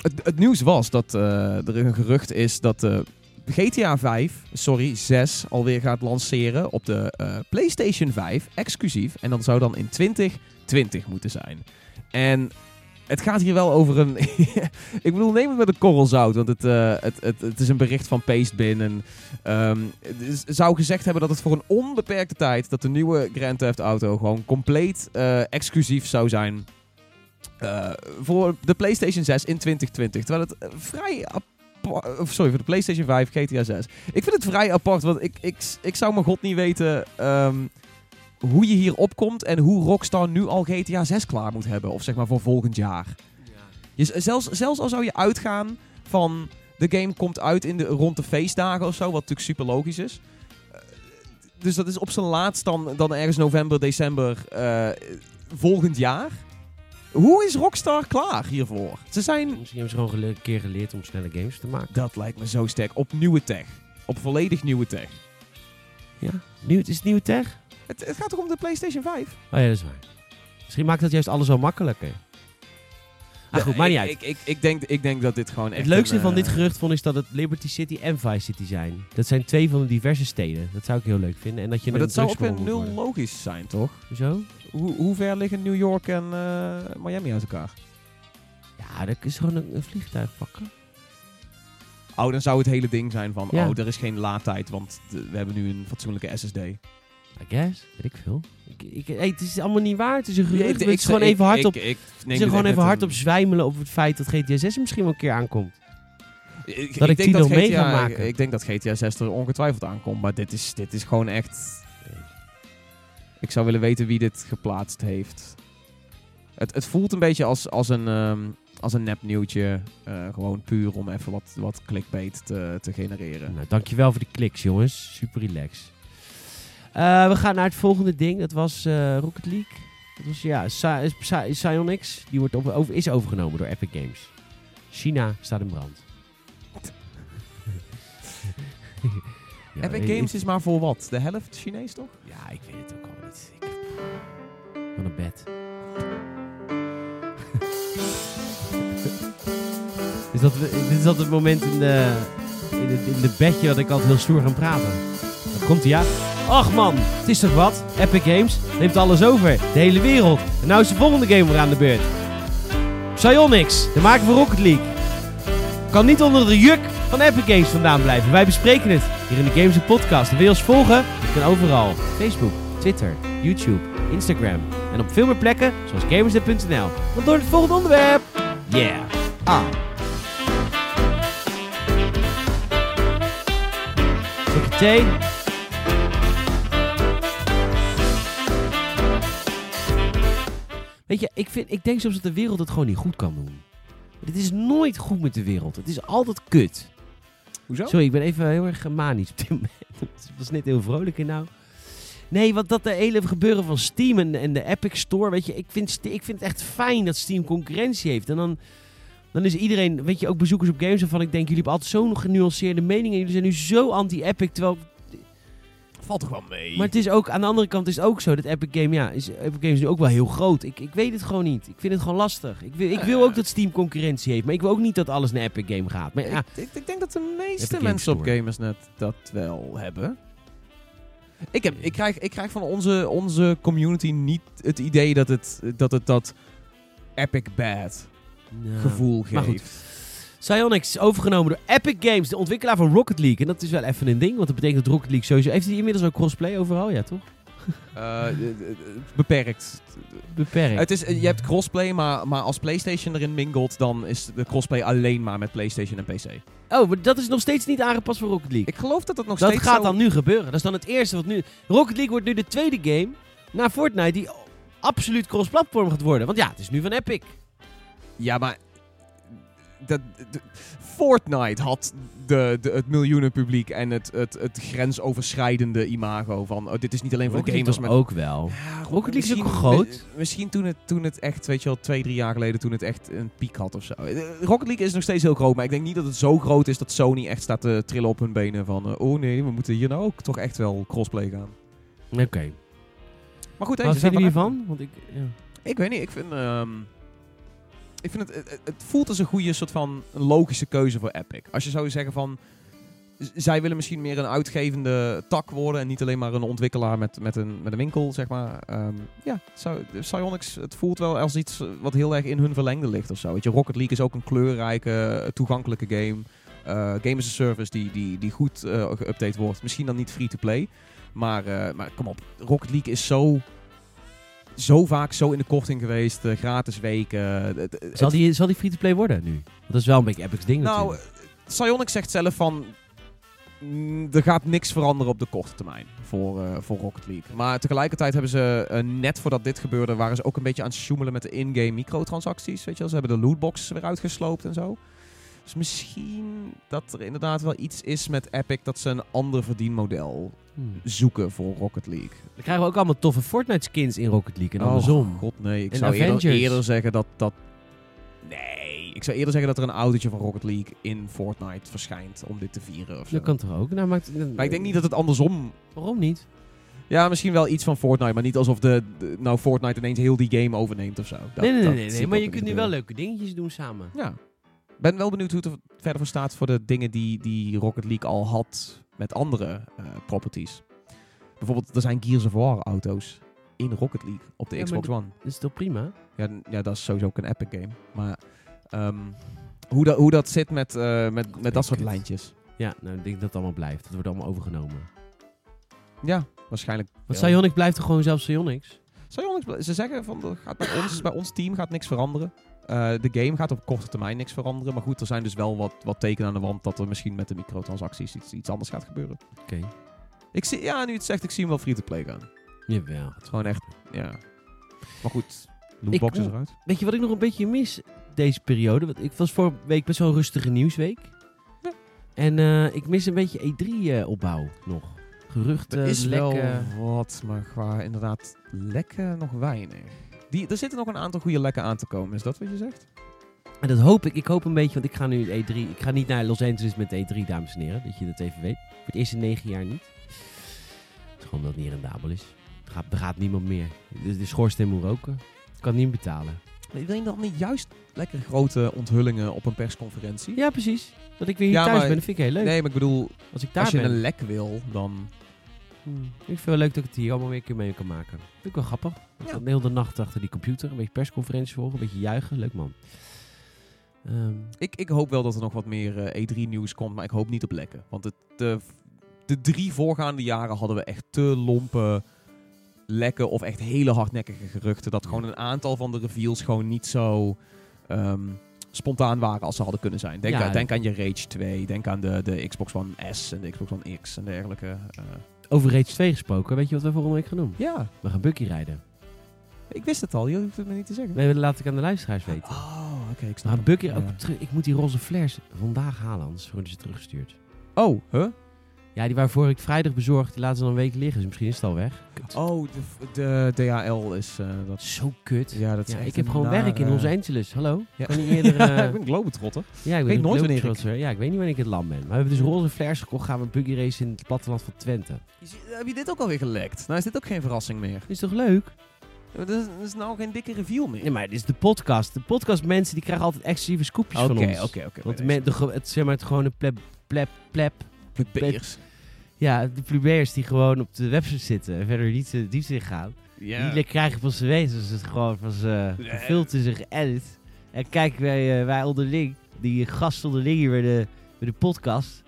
S2: Het, het nieuws was dat eh, er een gerucht is dat eh, GTA 5, sorry, 6 alweer gaat lanceren op de eh, PlayStation 5, exclusief. En dat zou dan in 2020 moeten zijn. En het gaat hier wel over een... ik bedoel, neem het met een korrel zout, want het, eh, het, het, het is een bericht van Pastebin. En ehm, het zou gezegd hebben dat het voor een onbeperkte tijd, dat de nieuwe Grand Theft Auto gewoon compleet eh, exclusief zou zijn eh, voor de PlayStation 6 in 2020. Terwijl het vrij apart... Sorry, voor de PlayStation 5 GTA 6. Ik vind het vrij apart, want ik, ik, ik zou mijn god niet weten ehm, hoe je hier opkomt en hoe Rockstar nu al GTA 6 klaar moet hebben. Of zeg maar voor volgend jaar. Je, z- zelfs, zelfs al zou je uitgaan van de game komt uit in de, rond de feestdagen of zo, wat natuurlijk super logisch is. Eh, Dus dat is op zijn laatst dan, dan ergens november, december eh, volgend jaar. Hoe is Rockstar klaar hiervoor? Ze zijn...
S1: Misschien hebben ze gewoon gele- een keer geleerd om snelle games te maken.
S2: Dat lijkt me zo sterk. Op nieuwe tech. Op volledig nieuwe tech.
S1: Ja. Nieuw, is het nieuwe tech?
S2: Het, het gaat toch om de PlayStation 5?
S1: Oh ja, dat is waar. Misschien maakt dat juist alles wel makkelijker. Ah, goed, maakt niet uit.
S2: Ik, ik, ik, denk, ik denk dat dit gewoon echt...
S1: Het leukste
S2: een,
S1: van
S2: eh,
S1: dit gerucht vond is dat het Liberty City en Vice City zijn. Dat zijn twee van de diverse steden. Dat zou ik heel leuk vinden. En dat je
S2: Maar
S1: een
S2: dat zou ook
S1: moet
S2: nul
S1: worden.
S2: logisch zijn, toch?
S1: Hoezo?
S2: Hoe, hoe ver liggen New York en eh, Miami uit elkaar?
S1: Ja, dat is gewoon een, een vliegtuig pakken.
S2: Oh, dan zou het hele ding zijn van...
S1: Ja.
S2: Oh, er is geen laadtijd, want we hebben nu een fatsoenlijke SSD.
S1: I guess. Weet ik veel. Ik, ik, hey, het is allemaal niet waar. Het is een gerucht. Het
S2: ik-
S1: is gewoon even hard
S2: ik-
S1: op...
S2: ik
S1: is gewoon even hard op zwijmelen op het feit dat GTA 6 er misschien wel een keer aankomt.
S2: Ik,
S1: dat ik die nog mee
S2: GTA
S1: ga maken.
S2: Ik denk dat GTA 6 er ongetwijfeld aankomt, maar dit is, dit is gewoon echt... Ik zou willen weten wie dit geplaatst heeft. Het, het voelt een beetje als, als een, ehm, als een nepnieuwtje. eh, gewoon puur om even wat, wat clickbait te, te genereren.
S1: Nou, dankjewel voor de kliks, jongens. Super relax. Eh, we gaan naar het volgende ding. Dat was eh, Rocket League. Dat was, ja, Psy- Psy- Psyonix. Die wordt op, over, is overgenomen door Epic Games. China staat in brand. Ja,
S2: Epic
S1: ik-
S2: Games is maar voor wat? De helft Chinees toch?
S1: Ja, ik weet het ook al niet. Ik... Van een bed. is dat, dit is dat het moment in de, in, het, in de bedje dat ik altijd heel stoer gaan praten. Dan komt hij ja. Ach man, het is toch wat? Epic Games neemt alles over. De hele wereld. En nou is de volgende game weer aan de beurt. Psyonix, de maker van Rocket League. Kan niet onder de juk van Epic Games vandaan blijven. Wij bespreken het hier in de Games Podcast. Wil je ons volgen? Dat kan overal. Facebook, Twitter, YouTube, Instagram. En op veel meer plekken, zoals gamersnet.nl. Want door het volgende onderwerp. Yeah. Ah. Slokje Weet je, ik, vind, ik denk soms dat de wereld het gewoon niet goed kan doen. Het is nooit goed met de wereld. Het is altijd kut.
S2: Hoezo?
S1: Sorry, ik ben even heel erg manisch op dit moment. Het was net heel vrolijk in nou. Nee, want dat de hele gebeuren van Steam en, en de Epic Store, weet je, ik vind, ik vind het echt fijn dat Steam concurrentie heeft. En dan, dan is iedereen, weet je, ook bezoekers op games waarvan ik denk, jullie hebben altijd zo'n genuanceerde meningen. Jullie zijn nu zo anti-Epic, terwijl...
S2: Valt toch wel mee?
S1: Maar het is ook, aan de andere kant is het ook zo dat Epic Game, ja, is, Epic Game is nu ook wel heel groot. Ik, ik weet het gewoon niet. Ik vind het gewoon lastig. Ik wil, ik wil ook dat Steam concurrentie heeft, maar ik wil ook niet dat alles naar Epic Game gaat. Maar ja,
S2: ik, ik, ik denk dat de meeste
S1: Epic Games
S2: mensen op
S1: Store.
S2: Gamersnet dat wel hebben. Ik, heb, ik, krijg, ik krijg van onze, onze community niet het idee dat het dat, het dat epic bad
S1: nou,
S2: gevoel
S1: maar goed.
S2: geeft.
S1: Psyonix overgenomen door Epic Games, de ontwikkelaar van Rocket League. En dat is wel even een ding, want dat betekent dat Rocket League sowieso... Heeft hij inmiddels ook crossplay overal? Ja, toch?
S2: Eh, eh, eh, beperkt.
S1: Beperkt.
S2: Het is, je hebt crossplay, maar, maar als PlayStation erin mingelt, dan is de crossplay alleen maar met PlayStation en PC.
S1: Oh, maar dat is nog steeds niet aangepast voor Rocket League.
S2: Ik geloof dat dat nog
S1: dat
S2: steeds
S1: gaat
S2: zo-
S1: dan nu gebeuren. Dat is dan het eerste wat nu... Rocket League wordt nu de tweede game na Fortnite die absoluut cross-platform gaat worden. Want ja, het is nu van Epic.
S2: Ja, maar dat, de- Fortnite had de, de, het miljoenen publiek en het, het, het grensoverschrijdende imago van oh, dit is niet alleen voor de gamers, maar
S1: ook wel.
S2: Ja,
S1: Rocket League is ook groot.
S2: mi- Misschien toen het, toen het echt, weet je wel, twee, drie jaar geleden, toen het echt een piek had of zo. Eh, Rocket League is nog steeds heel groot, maar ik denk niet dat het zo groot is dat Sony echt staat te trillen op hun benen van, eh, oh nee, we moeten hier nou ook toch echt wel crossplay gaan.
S1: Oké.
S2: Maar goed, hè,
S1: Wat vinden jullie hiervan? Want ik, ja.
S2: Ik weet niet, ik vind, ehm, ik vind het, het, voelt als een goede soort van logische keuze voor Epic. Als je zou zeggen van, zij willen misschien meer een uitgevende tak worden en niet alleen maar een ontwikkelaar met, met, een, met een winkel, zeg maar. Ehm, ja, Psyonix, het voelt wel als iets wat heel erg in hun verlengde ligt of zo. Weet je, Rocket League is ook een kleurrijke, toegankelijke game. Eh, game as a service die, die, die goed eh geüpdate wordt. Misschien dan niet free-to-play. Maar, eh, maar kom op, Rocket League is zo, zo vaak zo in de korting geweest. eh, gratis weken. Het-
S1: Zal die, zal die free-to-play worden nu? Dat is wel een beetje Epic's ding
S2: nou,
S1: natuurlijk.
S2: eh, Psyonix zegt zelf van... mm, Er gaat niks veranderen op de korte termijn voor, eh, voor Rocket League. Maar tegelijkertijd hebben ze, eh, net voordat dit gebeurde, waren ze ook een beetje aan het sjoemelen met de in-game microtransacties. Weet je wel? Ze hebben de lootboxes weer uitgesloopt en zo. Dus misschien dat er inderdaad wel iets is met Epic dat ze een ander verdienmodel
S1: Hmm.
S2: zoeken voor Rocket League.
S1: Dan krijgen we ook allemaal toffe Fortnite skins in Rocket League en andersom.
S2: Oh, god nee. Ik
S1: En
S2: zou eerder, zeggen dat dat... Nee, ik zou eerder zeggen dat er een autootje van Rocket League in Fortnite verschijnt om dit te vieren of zo.
S1: Dat kan toch ook? Nou, maakt,
S2: Maar ik denk niet dat het andersom...
S1: Waarom niet?
S2: Ja, misschien wel iets van Fortnite, maar niet alsof de, de- nou Fortnite ineens heel die game overneemt of zo. Dat-
S1: nee, nee, nee, nee, nee, maar je kunt nu wel leuke dingetjes doen samen.
S2: Ja. Ben wel benieuwd hoe het er verder voor staat voor de dingen die, die Rocket League al had met andere eh, properties. Bijvoorbeeld, er zijn Gears of War auto's in Rocket League op de
S1: Ja,
S2: Xbox One.
S1: Dat is toch prima?
S2: Ja, ja, dat is sowieso ook een Epic game. Maar ehm, hoe, dat, hoe dat zit met, eh, met, met dat soort lijntjes.
S1: Ja, nou, ik denk dat het allemaal blijft. Dat wordt allemaal overgenomen.
S2: Ja, waarschijnlijk.
S1: Want
S2: wel.
S1: Psyonix blijft toch gewoon zelf Psyonix?
S2: Psyonix, ze zeggen van er gaat bij, ons, bij ons team gaat niks veranderen. Eh, de game gaat op korte termijn niks veranderen. Maar goed, er zijn dus wel wat, wat tekenen aan de wand dat er misschien met de microtransacties iets, iets anders gaat gebeuren.
S1: Oké.
S2: Ik zie, ja, nu het zegt, ik zie hem wel free-to-play gaan.
S1: Jawel.
S2: Het is gewoon echt, ja. Maar goed, lootboxes
S1: Ik-
S2: eruit.
S1: Weet je wat ik nog een beetje mis deze periode? Want ik was vorige week best wel een rustige nieuwsweek.
S2: Ja.
S1: En eh, ik mis een beetje E3-opbouw nog. Geruchten,
S2: Er is
S1: lekken.
S2: wel wat, maar qua inderdaad lekken nog weinig. Die, er zitten nog een aantal goede lekken aan te komen, is dat wat je zegt?
S1: En dat hoop ik. Ik hoop een beetje, want ik ga nu E3. Ik ga niet naar Los Angeles met E3, dames en heren. Dat je dat even weet. Voor het eerste negen jaar niet. Het is gewoon dat het niet rendabel is. Er gaat, er gaat niemand meer. De, de schoorsteen moet roken. Ik kan niet betalen.
S2: Wil je dan niet juist lekker grote onthullingen op een persconferentie?
S1: Ja, precies. Dat ik weer hier
S2: Ja,
S1: thuis
S2: maar-
S1: ben, dat vind ik heel leuk.
S2: Nee, maar ik bedoel,
S1: Als ik daar
S2: als je
S1: ben.
S2: een lek wil, dan...
S1: Hmm. Ik vind het wel leuk dat ik het hier allemaal weer een keer mee kan maken. Vind ik wel grappig. Ik
S2: Ja.
S1: de nacht achter die computer. Een beetje persconferentie volgen. Een beetje juichen. Leuk man. Ehm,
S2: Ik, ik hoop wel dat er nog wat meer eh, E3-nieuws komt, maar ik hoop niet op lekken. Want het, de, de drie voorgaande jaren hadden we echt te lompe lekken of echt hele hardnekkige geruchten. Dat gewoon een aantal van de reveals gewoon niet zo ehm, spontaan waren als ze hadden kunnen zijn. Denk,
S1: Ja,
S2: aan, denk aan je Rage 2, denk aan de, de Xbox One S en de Xbox One X en dergelijke. eh.
S1: Over Rage 2 gesproken. Weet je wat we volgende week gaan doen?
S2: ja,
S1: We gaan Bucky rijden.
S2: ik wist het al, je hoeft het me niet te zeggen.
S1: Nee, dat laat ik aan de luisteraars weten.
S2: Oh, oké, ik
S1: Maar
S2: snap het.
S1: Bucky, ook terug, ik moet die roze flares vandaag halen, anders worden ze teruggestuurd.
S2: Oh, huh?
S1: Ja, die waarvoor ik vrijdag bezorgd, die laten ze dan een week liggen. Dus misschien is het al weg. Kut.
S2: Oh, de, de DHL is eh, dat.
S1: Zo kut.
S2: Ja, dat is
S1: Ja,
S2: echt
S1: ik heb
S2: een
S1: gewoon werk in
S2: nare-
S1: Los Angeles. Hallo?
S2: Ja.
S1: Kan niet eerder...
S2: ja,
S1: eh,
S2: ik ben globetrotter.
S1: Ja, ik
S2: weet nooit wanneer ik-.
S1: Ja, ik weet niet wanneer ik het land ben. Maar we hebben dus roze flares gekocht. Gaan we een buggy race in het platteland van Twente.
S2: Heb je dit ook alweer gelekt? Nou is dit ook geen verrassing meer.
S1: Is toch leuk?
S2: Dat is, dat is nou geen dikke reveal meer.
S1: Ja, maar dit is de podcast. De podcast mensen die krijgen altijd exclusieve scoopjes van
S2: Oké,
S1: ons.
S2: oké, oké.
S1: Want de, het, zeg maar, het gewone pleb, pleb, pleb. Ja, de plebeiers die gewoon op de website zitten en verder niet diep in gaan.
S2: Ja.
S1: Die krijgen van ze weten. Dus het gewoon van ze gefilterd en geëdit. En kijk, wij, eh, wij onderling, die gast onderling hier bij de, bij de podcast.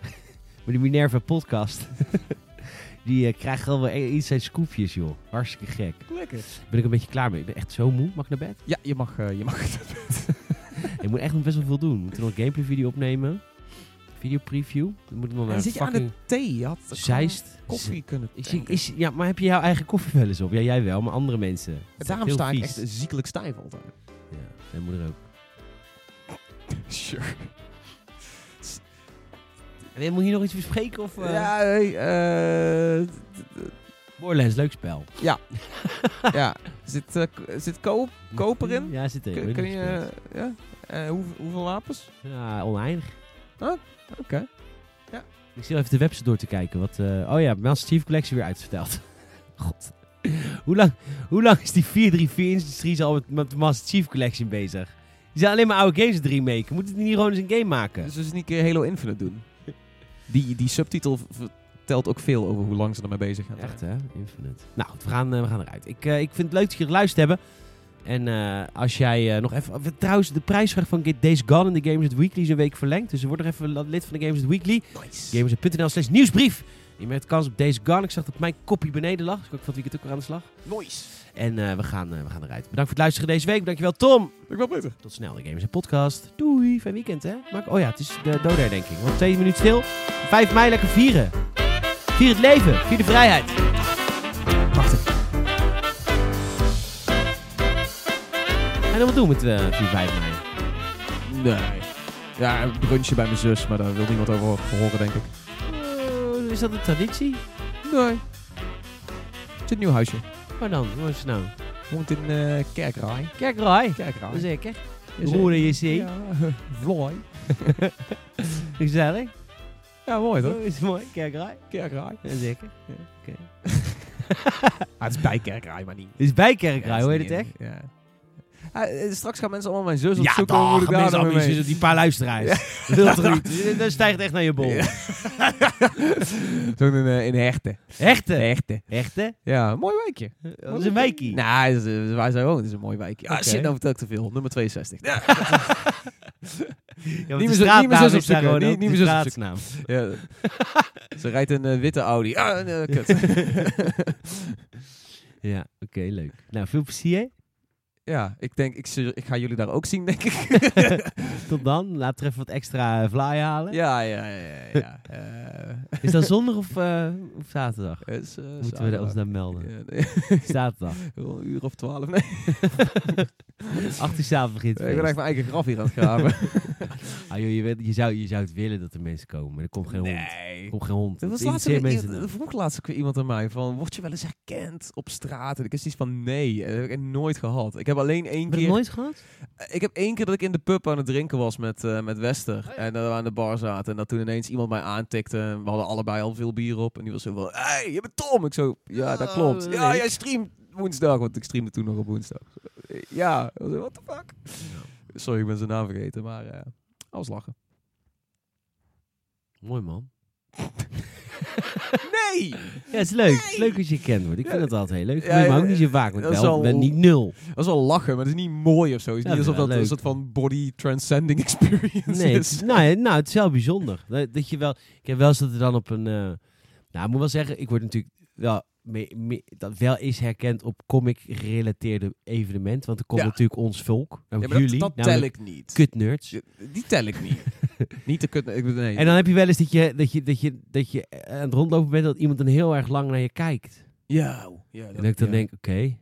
S1: bij de Minerva podcast. die eh, krijgen gewoon wel iets zijn scoopjes, joh. Hartstikke gek.
S2: Lekker.
S1: Ben ik een beetje klaar mee. Ik ben echt zo moe. Mag ik naar bed?
S2: Ja, je mag, eh, je mag het.
S1: ik moet echt nog best wel veel doen. We moeten nog een gameplay video opnemen. Video preview. Dan moet ik nog naar
S2: zit je aan de thee. Je had
S1: Zeist.
S2: koffie kunnen
S1: Is,
S2: tanken.
S1: is, ja, maar heb je jouw eigen koffie wel eens op? Ja, jij wel, maar andere mensen.
S2: Daarom sta ik echt ziekelijk stijf altijd.
S1: Ja, mijn moeder ook.
S2: Sure.
S1: Wil je hier nog iets bespreken? Of, eh?
S2: Ja, eh,
S1: Borderlands, leuk spel.
S2: ja. Zit, eh, zit koop, koper in?
S1: Ja, zit er.
S2: Kun, kun je, ja? Eh, hoe, hoeveel wapens?
S1: Ja, oneindig.
S2: Oké.
S1: Ik zit even de website door te kijken. Wat, eh, oh ja, Master Chief Collection weer uitverteld. God. hoe, lang, hoe lang is die 434 Industries al met, met de Master Chief Collection bezig? Die zijn alleen maar oude games te remaken. Moet het niet gewoon eens een game maken?
S2: Dus we eens een keer Halo Infinite doen. Die, die subtitel vertelt ook veel over hoe lang ze ermee bezig gaan.
S1: Echt hè? Infinite. Nou, goed, we gaan, eh, we gaan eruit. Ik, eh, ik vind het leuk dat je geluisterd hebben. En eh, als jij eh, nog even... Trouwens, de prijsvraag van Get Days Gone in de Gamers het Weekly is een week verlengd. Dus word nog even lid van de Gamers Weekly.
S2: Nice.
S1: Gamers.nl slash nieuwsbrief. Je met kans op Days Gone. Ik zag dat mijn kopie beneden lag. Dus ik ook van het weekend ook weer aan de slag.
S2: Nice.
S1: En eh, we, gaan, we gaan eruit. Bedankt voor het luisteren deze week. Dankjewel Tom.
S2: Ik wel beter.
S1: Tot snel, de Gamers en Podcast. Doei, fijn weekend hè. Maak, oh ja, het is de doodherdenking. Want twee minuten stil. 5 mei lekker vieren. Vier het leven. Vier de vrijheid. Dan wat doen we met eh 4, 5 mei?
S2: Nee. Ja, een brunchje bij mijn zus, maar daar wil niemand over horen, denk ik.
S1: Eh, is dat een traditie?
S2: Nee. Het is een nieuw huisje.
S1: Waar dan? Waar is het nou?
S2: Woont in eh Kerkraai.
S1: Kerkraai.
S2: Kerkraai.
S1: Zeker. Broer je zie.
S2: Ja, Vlooi.
S1: Gezellig.
S2: Ja, mooi toch?
S1: Oh, is mooi. Kerkraai.
S2: Kerkraai.
S1: Ja, zeker.
S2: Ah, het is bij Kerkraai, maar niet.
S1: Het is bij Kerkraai, hoe
S2: is
S1: heet het echt?
S2: Ja. Eh, straks gaan mensen allemaal mijn zus
S1: Ja,
S2: opzoeken. daar
S1: mensen,
S2: nou
S1: allemaal
S2: mee?
S1: die, die paar luisteraars. Dat niet? Dan stijgt echt naar je bol.
S2: Ja. Zo'n in, eh, in Herten.
S1: Echte?
S2: Herten.
S1: Echte?
S2: Ja, een mooi wijkje.
S1: Dat is een wijkie.
S2: Nou, dat is, eh, waar zij woont, dat is een mooi wijkje. Ah,
S1: Oké.
S2: shit, nou vertel ik te veel. Nummer 62. Ja.
S1: Ja,
S2: Niet
S1: de
S2: zo- niet
S1: daar
S2: opzoeken,
S1: straatsnaam.
S2: Ja. Ze rijdt een eh, witte Audi. Ah, nee, kut.
S1: Ja, oké, leuk. Nou, veel plezier.
S2: Ja, ik denk, ik, ik ga jullie daar ook zien, denk ik.
S1: Tot dan. Laat er even wat extra eh, fly halen.
S2: ja, ja, ja. ja. Eh,
S1: Is dat zondag of, eh, of zaterdag?
S2: is, eh,
S1: Moeten we ons daar melden?
S2: Ja, nee.
S1: Zaterdag.
S2: Een uur of twaalf. Nee,
S1: 8 uur s'avonds begint
S2: ik ben echt mijn eigen graf hier aan het graven.
S1: Ah, joh, je, weet, je, zou, je zou het willen dat er mensen komen, maar er komt geen hond. Er
S2: nee.
S1: komt geen hond.
S2: Was laatst weer- vroeg laatst ook weer iemand aan mij van, word je wel eens herkend op straat? En ik is iets van, nee, dat heb ik nooit gehad. Ik heb alleen één
S1: Heb je
S2: keer...
S1: nooit gehad?
S2: Ik heb één keer dat ik in de pub aan het drinken was met, eh, met Wester.
S1: Oh ja.
S2: En dat we aan de bar zaten. En dat toen ineens iemand mij aantikte. En we hadden allebei al veel bier op. En die was zo van, hey, je bent Tom. Ik zo, ja, dat
S1: Oh,
S2: klopt. Ja, jij streamt woensdag. Want ik streamde toen nog op woensdag. Ja, what the fuck? Sorry, ik ben zijn naam vergeten. Maar eh I was lachen.
S1: Mooi man.
S2: Nee!
S1: Ja, het is leuk. Het is leuk als je gekend wordt. Ik vind het altijd heel leuk.
S2: Ja,
S1: Ja, ook niet zo vaak. Want
S2: dat
S1: ik wel,
S2: al-
S1: ben niet nul.
S2: Dat is wel lachen, maar het is niet mooi of zo. Het is niet alsof dat een soort van body transcending experience
S1: Nee,
S2: is.
S1: nou, nou, het is wel bijzonder. Dat, dat je wel, ik heb wel eens dat er dan op een... eh, nou, ik moet wel zeggen, ik word natuurlijk wel, me- me- dat wel is herkend op comic-gerelateerde evenementen. Want er komt
S2: Ja.
S1: natuurlijk ons volk.
S2: Ja, maar
S1: jullie,
S2: dat, dat tel ik niet.
S1: kutnerds.
S2: Die tel ik niet. niet de kut... Nee.
S1: En dan heb je wel eens dat je, dat je, dat je, dat je aan het rondlopen bent dat iemand dan heel erg lang naar je kijkt.
S2: Ja, ja,
S1: En dat ik dan denk, oké,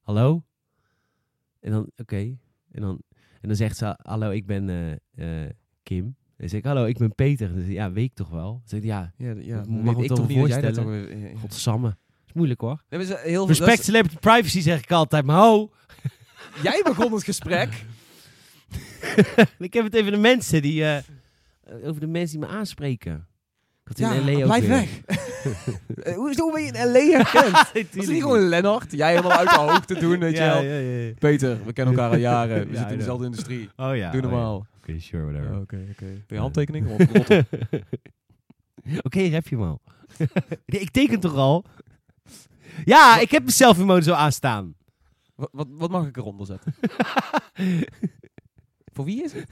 S1: hallo? En dan, oké. En, dan, en dan zegt ze, hallo, ik ben eh, eh, Kim. Zeg ik, hallo, ik ben Peter. Dan zeg ik, ja, weet ik toch wel. Dan zeg ik, ja,
S2: Ja, ja.
S1: Mag
S2: ik
S1: toch
S2: niet dat jij dat toch
S1: voorstellen.
S2: weer... ja, ja.
S1: godsamme. is moeilijk hoor.
S2: Nee, heel veel-
S1: Respect
S2: dat
S1: celebrity privacy zeg ik altijd, maar ho!
S2: Jij begon het gesprek.
S1: ik heb het even de mensen die, eh, over de mensen die me aanspreken. Ik had
S2: Ja,
S1: in LA ook
S2: blijf
S1: weer.
S2: weg. Eh, hoe, hoe ben je in L.A. herkend? Was het niet gewoon Lennart? Jij helemaal uit de hoogte doen, weet je wel?
S1: ja, ja, ja.
S2: Peter, we kennen elkaar al jaren. We
S1: Ja,
S2: zitten in
S1: ja.
S2: dezelfde industrie.
S1: Oh ja.
S2: Doe
S1: oh ja.
S2: normaal.
S1: Oké, sure, whatever.
S2: Oké, oké. Je handtekening?
S1: Oké, rep je. Nee, ik teken toch al? Ja, ik heb mijn selfie-mode zo aanstaan.
S2: Wat, wat, wat mag ik eronder zetten? Voor wie is het?